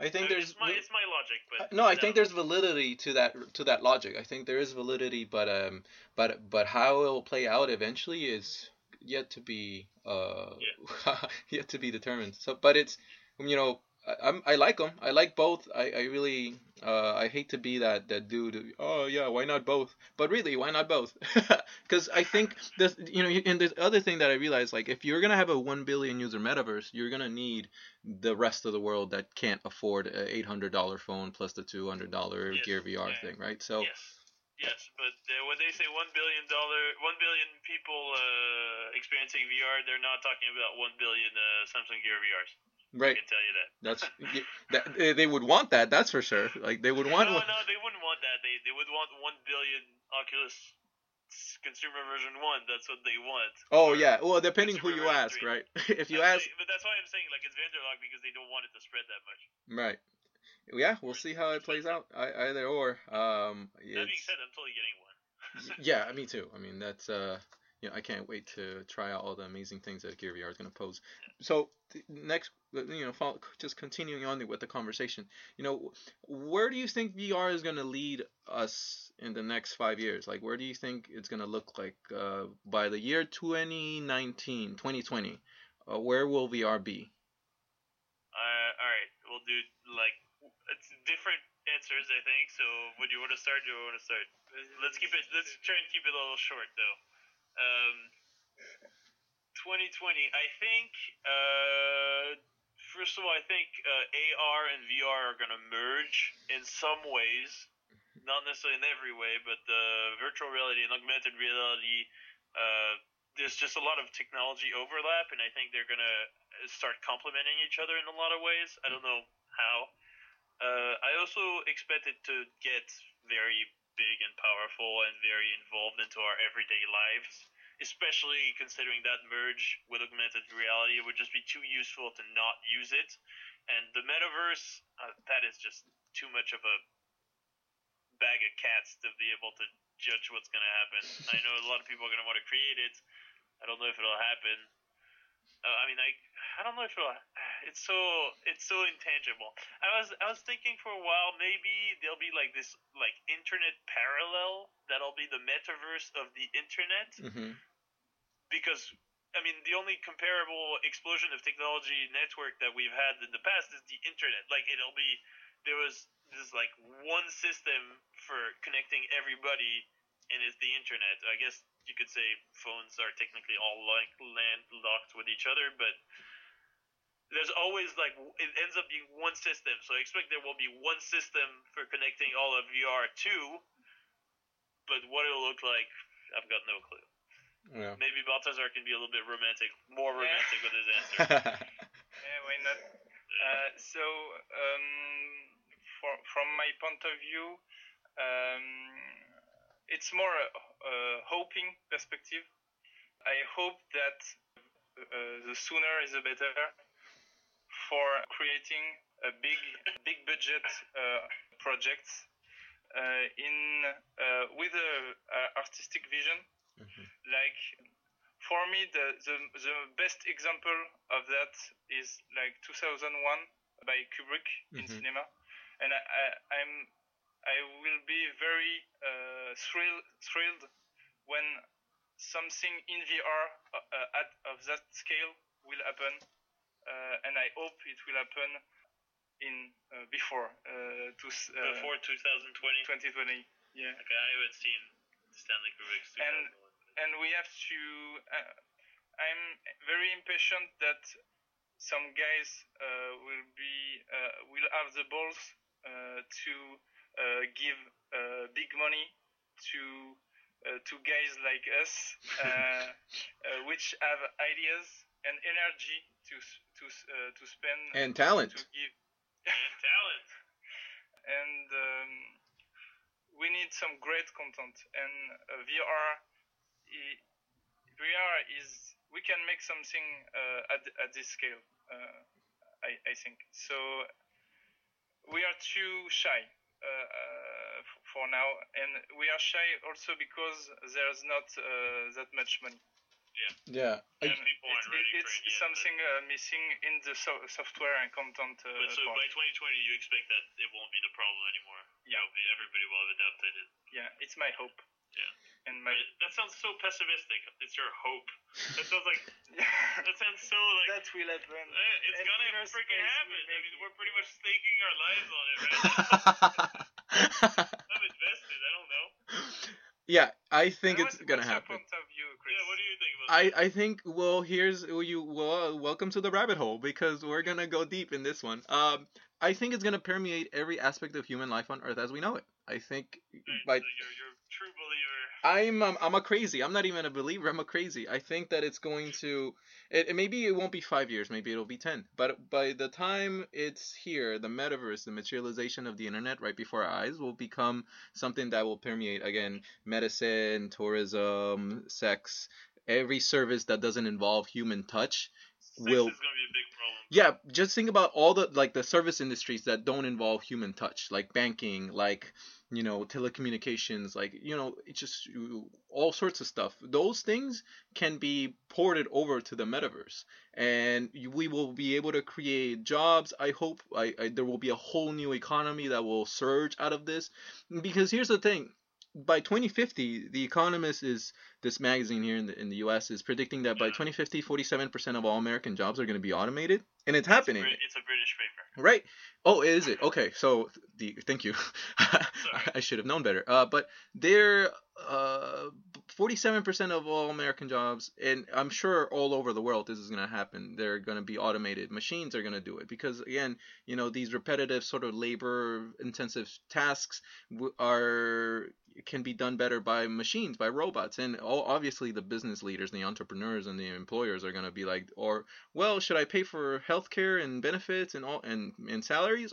[SPEAKER 3] I think
[SPEAKER 5] I mean,
[SPEAKER 3] there's
[SPEAKER 5] it's my it's my logic, but
[SPEAKER 3] Uh, no, I think there's validity to that to that logic. I think there is validity, but um, but but how it'll play out eventually is yet to be uh yet to be determined. So, but it's you know I, I'm I like them. I like both. I I really uh I hate to be that that dude. Oh yeah, why not both? But really, why not both? Because I think this you know and the other thing that I realized like if you're gonna have a one billion user metaverse, you're gonna need the rest of the world that can't afford a eight hundred dollar phone plus the two hundred dollar
[SPEAKER 5] Yes,
[SPEAKER 3] Gear VR
[SPEAKER 5] yeah.
[SPEAKER 3] thing, right? So
[SPEAKER 5] Yes, yes, but uh, when they say one billion dollar, one billion people uh, experiencing VR, they're not talking about one billion uh, Samsung Gear VRs.
[SPEAKER 3] Right.
[SPEAKER 5] I can tell you that.
[SPEAKER 3] that's that, they- they would want that. That's for sure. Like they would want.
[SPEAKER 5] no,
[SPEAKER 3] one-
[SPEAKER 5] no, they wouldn't want that. They they would want one billion Oculus consumer version one. That's what they want.
[SPEAKER 3] Oh yeah. Well, depending who you ask,
[SPEAKER 5] three.
[SPEAKER 3] right? if you
[SPEAKER 5] That's
[SPEAKER 3] ask,
[SPEAKER 5] why- but that's why I'm saying like it's vendor lock because they don't want it to spread that much.
[SPEAKER 3] right. Yeah, we'll see how it plays out. I, either or. Um,
[SPEAKER 5] That being said, I'm totally getting one.
[SPEAKER 3] yeah, me too. I mean, that's uh, know, I can't wait to try out all the amazing things that Gear VR is going to pose. So th- next, you know, follow, just continuing on with the conversation, you know, where do you think VR is going to lead us in the next five years? Like, where do you think it's going to look like uh, by the year 2019, 2020? Uh, where will VR be?
[SPEAKER 5] Uh, all right, we'll do like different answers, I think. So, would you want to start? Do you want to start? Let's keep it. Let's try and keep it a little short, though. Um, 2020. I think. Uh, first of all, I think uh, AR and VR are going to merge in some ways, not necessarily in every way, but the virtual reality and augmented reality. Uh, there's just a lot of technology overlap, and I think they're going to start complementing each other in a lot of ways. I don't know how. Uh, I also expect it to get very big and powerful and very involved into our everyday lives, especially considering that merge with augmented reality. It would just be too useful to not use it. And the metaverse, uh, that is just too much of a bag of cats to be able to judge what's going to happen. I know a lot of people are going to want to create it. I don't know if it'll happen. Uh, I mean, I I don't know if it'll. It's so it's so intangible. I was I was thinking for a while maybe there'll be like this like internet parallel that'll be the metaverse of the internet
[SPEAKER 3] Mm-hmm.
[SPEAKER 5] because I mean the only comparable explosion of technology network that we've had in the past is the internet. Like it'll be there was this like one system for connecting everybody and it's the internet. I guess you could say phones are technically all like landlocked with each other, but there's always like it ends up being one system. So I expect there will be one system for connecting all of VR too. But what it'll look like, I've got no clue.
[SPEAKER 3] Yeah.
[SPEAKER 5] Maybe Balthasar can be a little bit romantic, more
[SPEAKER 4] Yeah.
[SPEAKER 5] romantic with his answer.
[SPEAKER 4] Yeah, why not? Uh, so, um, for, from my point of view, um, it's more a, a hoping perspective. I hope that uh, the sooner is the better for creating a big, big budget uh, project uh, in uh, with a, a artistic vision. Like for me, the, the the best example of that is like 2001 by Kubrick in
[SPEAKER 3] Mhm.
[SPEAKER 4] cinema, and I, I I'm I will be very uh, thrilled thrilled when something in VR uh, at of that scale will happen, uh, and I hope it will happen in uh, before uh, to uh,
[SPEAKER 5] Before 2020.
[SPEAKER 4] 2020. Yeah.
[SPEAKER 5] Okay, I haven't seen Stanley Kubrick's
[SPEAKER 4] And- and we have to. Uh, I'm very impatient that some guys uh, will be uh, will have the balls uh, to give uh, big money to uh, to guys like us, uh, uh, which have ideas and energy to to uh, to spend
[SPEAKER 3] and talent.
[SPEAKER 4] to give
[SPEAKER 5] And talent.
[SPEAKER 4] and um, we need some great content and uh, VR i- VR is we can make something uh, at, at this scale uh, I, I think so we are too shy uh, uh, f- for now and we are shy also because there's not uh, that much money
[SPEAKER 3] Yeah.
[SPEAKER 5] And people
[SPEAKER 4] it's,
[SPEAKER 5] aren't ready for
[SPEAKER 4] it's
[SPEAKER 5] it yet,
[SPEAKER 4] something uh, missing in the so- software and content uh,
[SPEAKER 5] But, but so
[SPEAKER 4] part.
[SPEAKER 5] by 2020, you expect that it won't be the problem anymore.
[SPEAKER 4] Yeah.
[SPEAKER 5] Be- everybody will have adapted it.
[SPEAKER 4] yeah it's my hope
[SPEAKER 5] Yeah.
[SPEAKER 4] And my
[SPEAKER 5] But that sounds so pessimistic. It's your hope. That sounds like that sounds so like
[SPEAKER 4] that will happen
[SPEAKER 5] eh, it's
[SPEAKER 4] And
[SPEAKER 5] gonna
[SPEAKER 4] inner
[SPEAKER 5] freaking
[SPEAKER 4] space
[SPEAKER 5] happen. I mean, we're pretty much staking our lives on it right. I'm invested. I don't know.
[SPEAKER 3] yeah, I think
[SPEAKER 4] And
[SPEAKER 3] it's
[SPEAKER 4] what's-
[SPEAKER 3] gonna
[SPEAKER 4] what's your
[SPEAKER 3] happen.
[SPEAKER 4] point of view, Chris?
[SPEAKER 5] Yeah. What do you think about
[SPEAKER 3] I,
[SPEAKER 5] that?
[SPEAKER 3] I think well here's well, you well welcome to the rabbit hole because we're gonna go deep in this one. Um, I think it's gonna permeate every aspect of human life on Earth as we know it. I think
[SPEAKER 5] Right,
[SPEAKER 3] by
[SPEAKER 5] so you're, you're a true believer.
[SPEAKER 3] I'm um, I'm a crazy. I'm not even a believer. I'm a crazy. I think that it's going to. It, it- maybe it won't be five years. Maybe it'll be ten. But by the time it's here, the metaverse, the materialization of the internet right before our eyes, will become something that will permeate again medicine, tourism, sex, every service that doesn't involve human touch
[SPEAKER 5] Sex
[SPEAKER 3] will
[SPEAKER 5] is gonna be a big problem.
[SPEAKER 3] yeah just think about all the like the service industries that don't involve human touch like banking like you know telecommunications like you know it's just you- all sorts of stuff. Those things can be ported over to the metaverse and we will be able to create jobs. I hope I, I there will be a whole new economy that will surge out of this. Because here's the thing by 2050 the economist is this magazine here in the, in the us is predicting that by 2050 47% of all american jobs are going to be automated and it's
[SPEAKER 5] It's a
[SPEAKER 3] happening.
[SPEAKER 5] It's a British paper.
[SPEAKER 3] right oh is it? Okay so the thank you. I should have known better. Uh, but they're uh, 47% of all american jobs and i'm sure all over the world this is going to happen. They're going to be automated machines are going to do it because again you know these repetitive sort of labor intensive tasks are can be done better by machines by robots. And all, obviously the business leaders the entrepreneurs and the employers are going to be like or well should i pay for healthcare and benefits and all and, and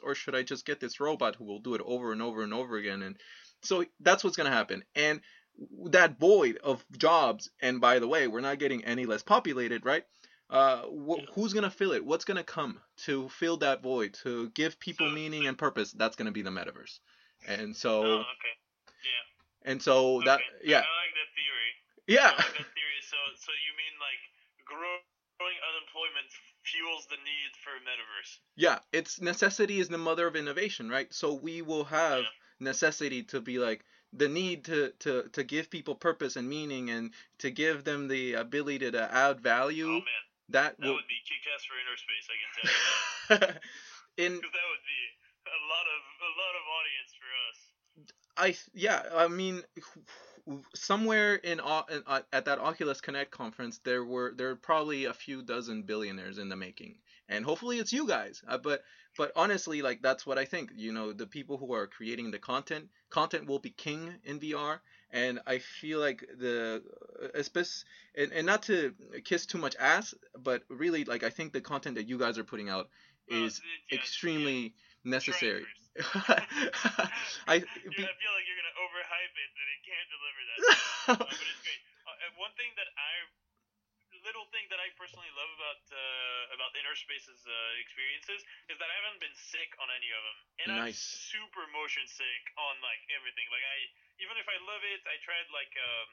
[SPEAKER 3] or should i just get this robot who will do it over and over and over again and so that's what's going to happen and that void of jobs and by the way we're not getting any less populated right uh, wh- who's gonna fill it? What's gonna come to fill that void to give people
[SPEAKER 5] So-
[SPEAKER 3] meaning and purpose? That's gonna be the metaverse, and so
[SPEAKER 5] Oh, okay. Yeah.
[SPEAKER 3] and so that yeah
[SPEAKER 5] I like that theory.
[SPEAKER 3] yeah
[SPEAKER 5] like that theory. So, so you mean like grow- growing unemployment fuels the need for a metaverse?
[SPEAKER 3] Yeah, it's necessity is the mother of innovation, right? So we will have
[SPEAKER 5] Yeah.
[SPEAKER 3] necessity to be like the need to, to, to give people purpose and meaning and to give them the ability to add value.
[SPEAKER 5] Oh man,
[SPEAKER 3] that
[SPEAKER 5] that
[SPEAKER 3] will
[SPEAKER 5] would be kick-ass for inner space. I can tell you that.
[SPEAKER 3] in
[SPEAKER 5] that would be a lot of a lot of audience for us.
[SPEAKER 3] I yeah, I mean somewhere in, in uh, at that Oculus Connect conference there were there are probably a few dozen billionaires in the making. And hopefully it's you guys. Uh, but but honestly like that's what I think. You know, the people who are creating the content, content will be king in VR and I feel like the especially and, and not to kiss too much ass, but really like I think the content that you guys are putting out
[SPEAKER 5] Well,
[SPEAKER 3] is
[SPEAKER 5] yeah,
[SPEAKER 3] extremely necessary. I be-
[SPEAKER 5] I feel like you're gonna overhype it, and it can't deliver that. but it's great. Uh, one thing that I, little thing that I personally love about uh, about Inner Space's uh, experiences is that I haven't been sick on any of them, and
[SPEAKER 3] Nice.
[SPEAKER 5] I'm super motion sick on like everything. Like I, even if I love it, I tried like um,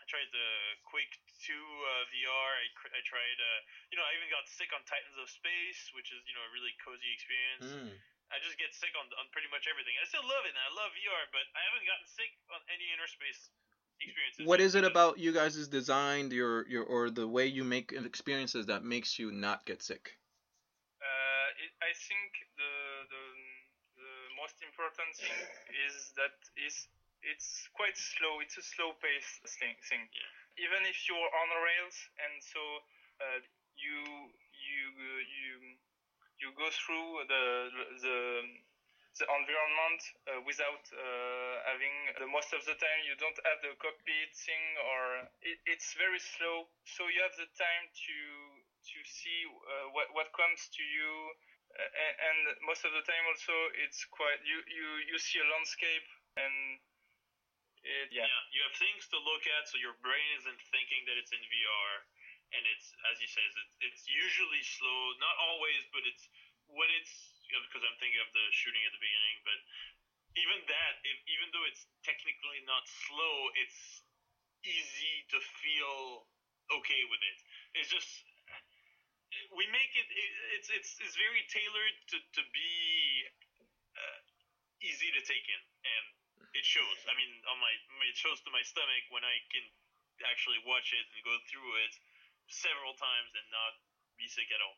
[SPEAKER 5] I tried the Quake 2 uh, VR. I, cr- I tried, uh, you know, I even got sick on Titans of Space, which is you know a really cozy experience.
[SPEAKER 3] Mm.
[SPEAKER 5] I just get sick on, on pretty much everything. I still love it, and I love VR, but I haven't gotten sick on any inner space experiences.
[SPEAKER 3] What
[SPEAKER 5] yet
[SPEAKER 3] is it about you guys' design, your your or the way you make experiences that makes you not get sick?
[SPEAKER 4] Uh, it, I think the, the the most important thing is that is it's quite slow. It's a slow paced thing. thing.
[SPEAKER 5] Yeah.
[SPEAKER 4] Even if you're on rails, and so uh, you you uh, you you go through the the the environment uh, without uh, having the most of the time you don't have the cockpit thing or it, it's very slow so you have the time to to see uh, what what comes to you uh, and, most of the time also it's quite you you you see a landscape and it, yeah.
[SPEAKER 5] Yeah, you have things to look at, so your brain isn't thinking that it's in VR, and it's as you says, it's it's usually slow. Not always, but it's when it's because I'm thinking of the shooting at the beginning, but even that, if, even though it's technically not slow, it's easy to feel okay with it. It's just we make it, it it's it's it's very tailored to to be uh, easy to take in, and it shows. I mean, on my it shows to my stomach when I can actually watch it and go through it several times and not be sick at all.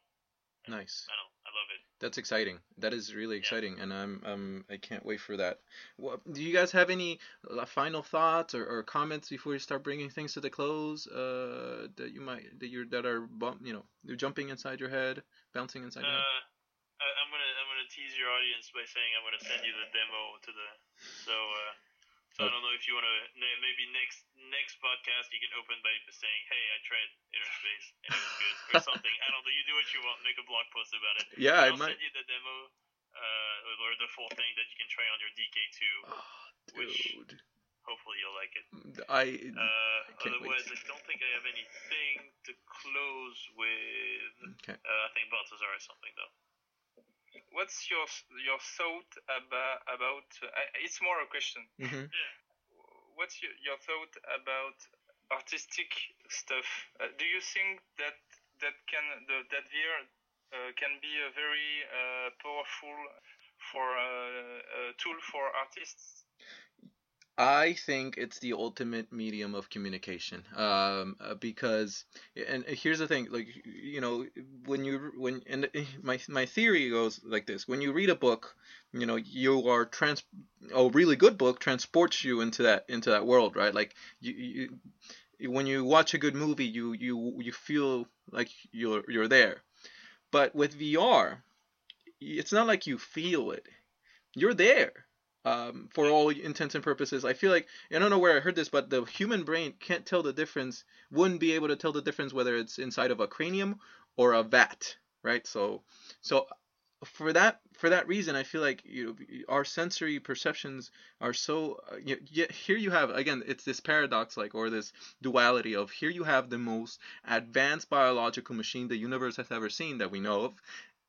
[SPEAKER 3] Nice.
[SPEAKER 5] I don't. I love it.
[SPEAKER 3] That's exciting. That is really
[SPEAKER 5] Yeah.
[SPEAKER 3] exciting, and I'm um I can't wait for that. What, do you guys have any uh, final thoughts or, or comments before you start bringing things to the close? Uh, that you might that you're that are bump, you know they're jumping inside your head, bouncing inside your head.
[SPEAKER 5] Uh, I, I'm gonna I'm gonna tease your audience by saying I'm gonna send you the demo to the so uh, so I don't know if you wanna maybe next next podcast you can open by saying hey I tried inner space and it was good or something I don't know you do what you want make a blog post about it
[SPEAKER 3] Yeah, I
[SPEAKER 5] I'll
[SPEAKER 3] might.
[SPEAKER 5] send you the demo uh, or the full thing that you can try on your DK2
[SPEAKER 3] Oh,
[SPEAKER 5] which-
[SPEAKER 3] dude.
[SPEAKER 5] hopefully you'll like it.
[SPEAKER 3] I
[SPEAKER 5] Uh,
[SPEAKER 3] can't wait.
[SPEAKER 5] otherwise, I don't think I have anything to close with.
[SPEAKER 3] Okay.
[SPEAKER 5] Uh, I think Balthasar has something though.
[SPEAKER 4] What's your your thought about about? Uh, it's more a question.
[SPEAKER 3] mhm.
[SPEAKER 4] What's your, your thought about artistic stuff? Uh, do you think that that can the, that VR uh, can be a very uh, powerful for uh, a tool for artists?
[SPEAKER 3] I think it's the ultimate medium of communication. Um, uh, because, and here's the thing, like you know, when you when and my my theory goes like this: when you read a book, you know, you are trans a really good book transports you into that into that world, right? Like you, you when you watch a good movie, you you you feel like you're you're there. But with VR, it's not like you feel it. You're there um, for all intents and purposes. I feel like I don't know where I heard this, but the human brain can't tell the difference. Wouldn't be able to tell the difference whether it's inside of a cranium or a vat, right? So, so for that for that reason, I feel like you know, our sensory perceptions are so. Uh, y- y- here you have again, it's this paradox, like or this duality of here you have the most advanced biological machine the universe has ever seen that we know of,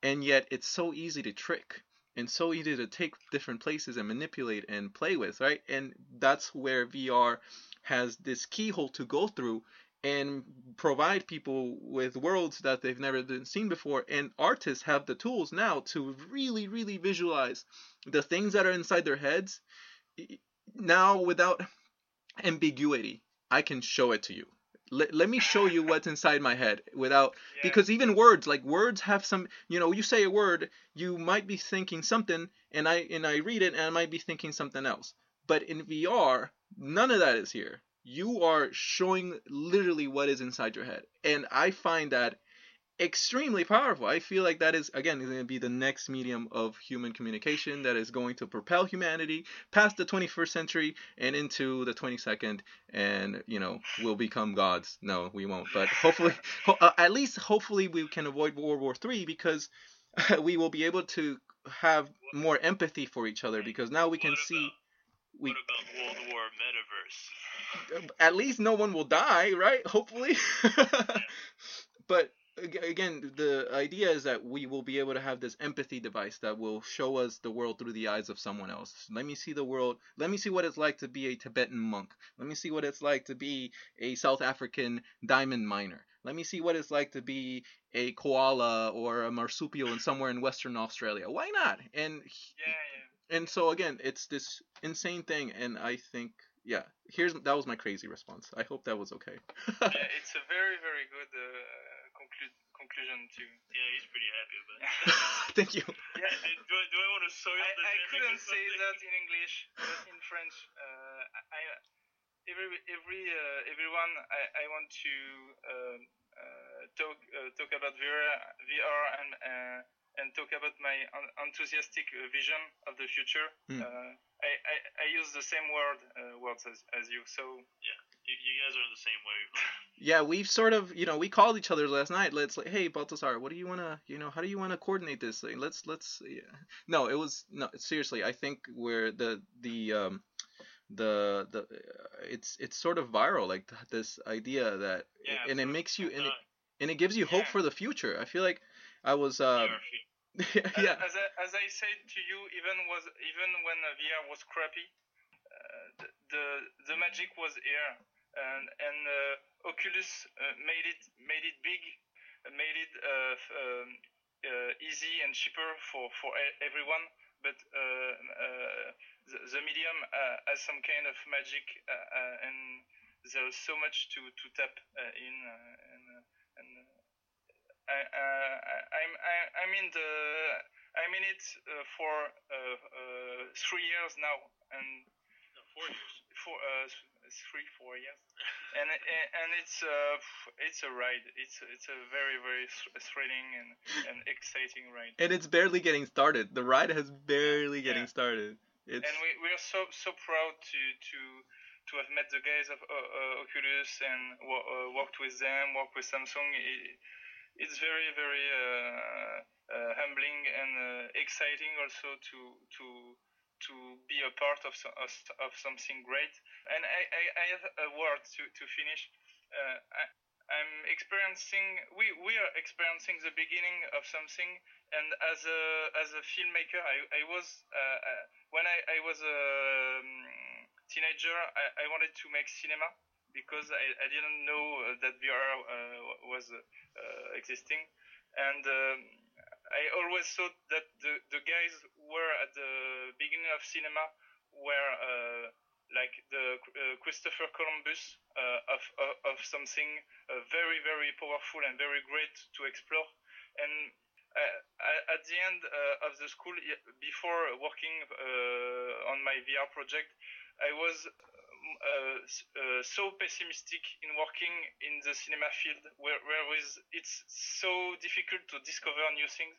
[SPEAKER 3] and yet it's so easy to trick and so easy to take different places and manipulate and play with, right? And that's where VR has this keyhole to go through and provide people with worlds that they've never been seen before. And artists have the tools now to really, really visualize the things that are inside their heads now without ambiguity. I can show it to you. Let, let me show you what's inside my head without
[SPEAKER 4] Yeah.
[SPEAKER 3] because even words like words have some you know you say a word you might be thinking something and i and i read it and i might be thinking something else. But in vr none of that is here. You are showing literally what is inside your head. And i find that extremely powerful i feel like that is again going to be the next medium of human communication that is going to propel humanity past the 21st century and into the 22nd and you know we'll become gods no we won't but hopefully ho- uh, at least hopefully we can avoid world war three because we will be able to have more empathy for each other because now we can
[SPEAKER 5] What
[SPEAKER 3] see we
[SPEAKER 5] What about World War Metaverse?
[SPEAKER 3] at least no one will die, right? Hopefully. but again, the idea is that we will be able to have this empathy device that will show us the world through the eyes of someone else. Let me see the world. Let me see what it's like to be a Tibetan monk. Let me see what it's like to be a South African diamond miner. Let me see what it's like to be a koala or a marsupial in somewhere in Western Australia. Why not? And
[SPEAKER 4] Yeah, yeah.
[SPEAKER 3] and so again, it's this insane thing, and I think yeah, here's that was my crazy response. I hope that was okay.
[SPEAKER 4] yeah it's a very, very good uh, conclu- conclusion too.
[SPEAKER 5] Yeah, he's pretty happy about it.
[SPEAKER 3] Thank you.
[SPEAKER 4] Yeah,
[SPEAKER 5] Hey, do, I, do I want to soil
[SPEAKER 4] I, I couldn't say that in English, but in French, uh, I, every every uh, everyone I, I want to um, uh, talk uh, talk about VR, VR and uh, and talk about my un- enthusiastic uh, vision of the future. Uh, I, I, I use the same word uh, words as, as you, so
[SPEAKER 5] You, you guys are in the same wavelength.
[SPEAKER 3] Yeah, we've sort of, you know, we called each other last night. Let's like, hey, Balthasar, what do you want to, you know, how do you want to coordinate this thing? Let's, let's, yeah. no, it was no, seriously. I think where the the um the the it's it's sort of viral, like th- this idea that,
[SPEAKER 4] Yeah,
[SPEAKER 3] and it makes you and it, and it gives you hope for the future. I feel like I was, uh,
[SPEAKER 5] VR
[SPEAKER 3] yeah,
[SPEAKER 4] As, I, as I said to you, even was even when VR was crappy, uh, the, the the magic was here, and and uh, Oculus uh, made it made it big, made it uh, um, uh, easy and cheaper for for everyone. But uh, uh, the, the medium uh, has some kind of magic, uh, uh, and there's so much to to tap uh, in, uh, and uh, and. Uh, I, uh, I- I'm I, I'm in the I'm in it uh, for uh, uh, three years now, and
[SPEAKER 5] No, four years.
[SPEAKER 4] for th- three four years, and and it's uh, it's a ride. It's it's a very very thrilling and, and exciting ride.
[SPEAKER 3] and it's barely getting started. The ride has barely
[SPEAKER 4] Yeah.
[SPEAKER 3] getting started. It's
[SPEAKER 4] and we we are so so proud to to to have met the guys of uh, uh, Oculus and uh, worked with them, worked with Samsung. It, it's very very uh, uh, humbling and uh, exciting also to to to be a part of of, something great. And I, I, I have a word to to finish. Uh, I, I'm experiencing. We we are experiencing the beginning of something. And as a as a filmmaker, I I was uh, uh, when I I was a um, teenager. I, I wanted to make cinema because I, I didn't know that VR uh, was uh, existing, and um, I always thought that the, the guys were at the beginning of cinema were uh, like the uh, Christopher Columbus uh, of, of of something uh, very very powerful and very great to explore, and uh, at the end uh, of the school, before working uh, on my VR project, I was uh, uh, so pessimistic in working in the cinema field, where, where is, it's so difficult to discover new things.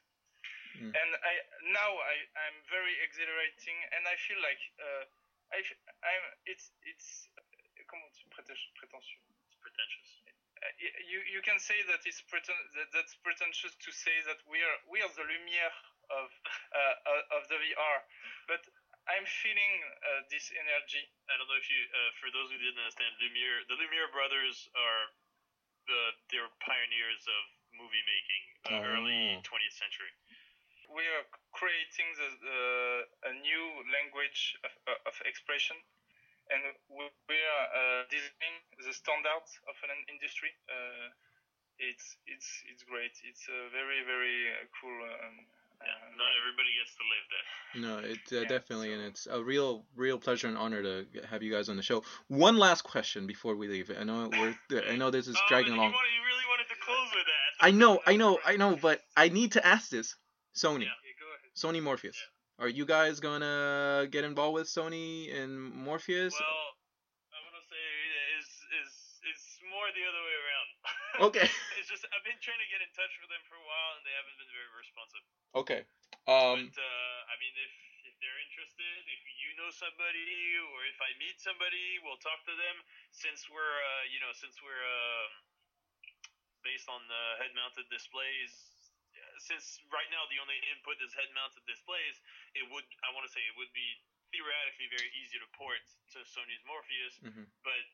[SPEAKER 3] Mm.
[SPEAKER 4] And I now I, I'm very exhilarating, and I feel like uh, I f- I'm it's it's comment tu- prétentieux prétentieux
[SPEAKER 5] It's pretentious.
[SPEAKER 4] uh, you you can say that it's preten- that, that's pretentious to say that we are we are the lumière of uh, of the VR, but I'm feeling uh, this energy.
[SPEAKER 5] I don't know if you, uh, for those who didn't understand, Lumiere, the Lumiere brothers are the they're pioneers of movie making, uh,
[SPEAKER 3] Oh.
[SPEAKER 5] early 20th century.
[SPEAKER 4] We are creating the, uh, a new language of, uh, of expression, and we, we are uh, designing the standards of an industry. Uh, it's it's it's great. It's a very very uh, cool. Um,
[SPEAKER 5] Yeah, not everybody gets to live that.
[SPEAKER 3] No, it uh,
[SPEAKER 4] Yeah,
[SPEAKER 3] definitely,
[SPEAKER 4] so-
[SPEAKER 3] and it's a real, real pleasure and honor to have you guys on the show. One last question before we leave. I know we're, I know this is
[SPEAKER 5] oh,
[SPEAKER 3] dragging
[SPEAKER 5] you,
[SPEAKER 3] along.
[SPEAKER 5] wanted, you really wanted to close with that.
[SPEAKER 3] I know, I know, I know, but I need to ask this. Sony,
[SPEAKER 5] Yeah.
[SPEAKER 4] okay, go ahead.
[SPEAKER 3] Sony Morpheus. Are you guys gonna get involved with Sony and Morpheus?
[SPEAKER 5] Well, I want to say is is it's more the other way around.
[SPEAKER 3] Okay.
[SPEAKER 5] it's just I've been trying to get in touch with them for a while, and they haven't been very responsive.
[SPEAKER 3] Okay. Um.
[SPEAKER 5] but uh, I mean, if if they're interested, if you know somebody, or if I meet somebody, we'll talk to them. Since we're uh, you know since we're um based on the head-mounted displays. uh, Since right now the only input is head-mounted displays, it would I want to say it would be theoretically very easy to port to Sony's Morpheus,
[SPEAKER 3] mhm.
[SPEAKER 5] but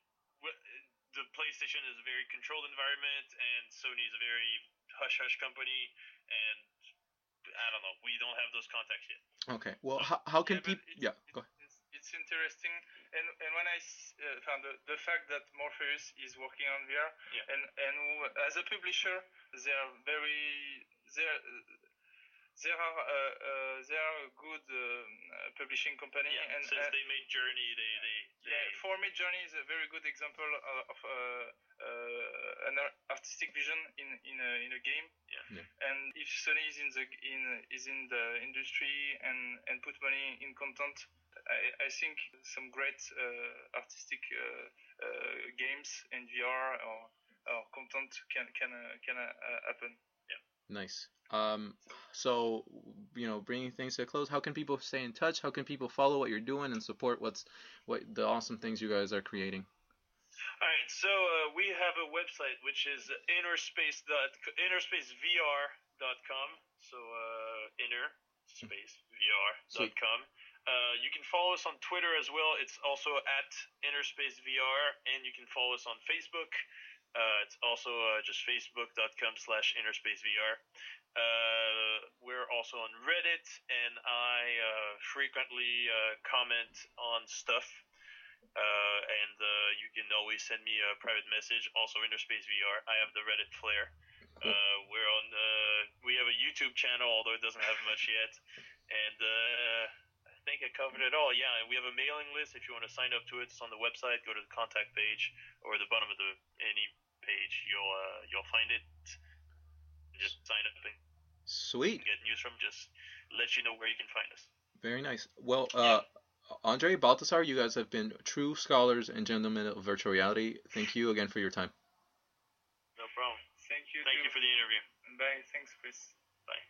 [SPEAKER 5] the PlayStation is a very controlled environment, and Sony is a very hush hush company, and I don't know, we don't have those contacts yet.
[SPEAKER 3] Okay. Well, how, how can
[SPEAKER 4] Yeah,
[SPEAKER 3] people?
[SPEAKER 4] it's-
[SPEAKER 3] Yeah. Go ahead.
[SPEAKER 4] It's, it's interesting, and and when I s- uh, found the, the fact that Morpheus is working on VR,
[SPEAKER 5] Yeah.
[SPEAKER 4] and and as a publisher, they are very they are, they are uh, uh, they are a good uh, publishing company,
[SPEAKER 5] Yeah,
[SPEAKER 4] and
[SPEAKER 5] since
[SPEAKER 4] uh,
[SPEAKER 5] they made Journey, they they, they
[SPEAKER 4] yeah, for me, Journey is a very good example of, of uh, uh, an artistic vision in in a, in a game.
[SPEAKER 5] Yeah.
[SPEAKER 3] Yeah.
[SPEAKER 4] And if Sony is in the in is in the industry and and put money in content, I, I think some great uh, artistic uh, uh, games in VR or or content can can uh, can uh, happen.
[SPEAKER 3] Nice. Um. So, you know, bringing things to a close. How can people stay in touch? How can people follow what you're doing and support what's what the awesome things you guys are creating?
[SPEAKER 5] All right, so uh, we have a website which is innerspace dot innerspacevr.com. So uh, inner space vr.com. Uh, you can follow us on Twitter as well. It's also at innerspacevr, and you can follow us on Facebook. Uh, it's also uh, just facebook.com slash innerspacevr. Uh, we're also on Reddit, and I uh, frequently uh, comment on stuff. Uh, and uh, you can always send me a private message. Also, Inner Space VR. I have the Reddit flair.
[SPEAKER 3] Cool.
[SPEAKER 5] Uh, we're on. Uh, we have a YouTube channel, although it doesn't have much yet. And uh, I think I covered it all. Yeah, and we have a mailing list. If you want to sign up to it, it's on the website. Go to the contact page or the bottom of the any page. You'll uh, you'll find it. Just sign up and
[SPEAKER 3] Sweet.
[SPEAKER 5] get news from. Just let you know where you can find us.
[SPEAKER 3] Very nice. Well, uh, Andre Balthasar, you guys have been true scholars and gentlemen of virtual reality. Thank you again for your time.
[SPEAKER 5] No problem.
[SPEAKER 4] Thank you.
[SPEAKER 5] Thank
[SPEAKER 4] too.
[SPEAKER 5] you for the interview.
[SPEAKER 4] Bye. Thanks, Chris.
[SPEAKER 5] Bye.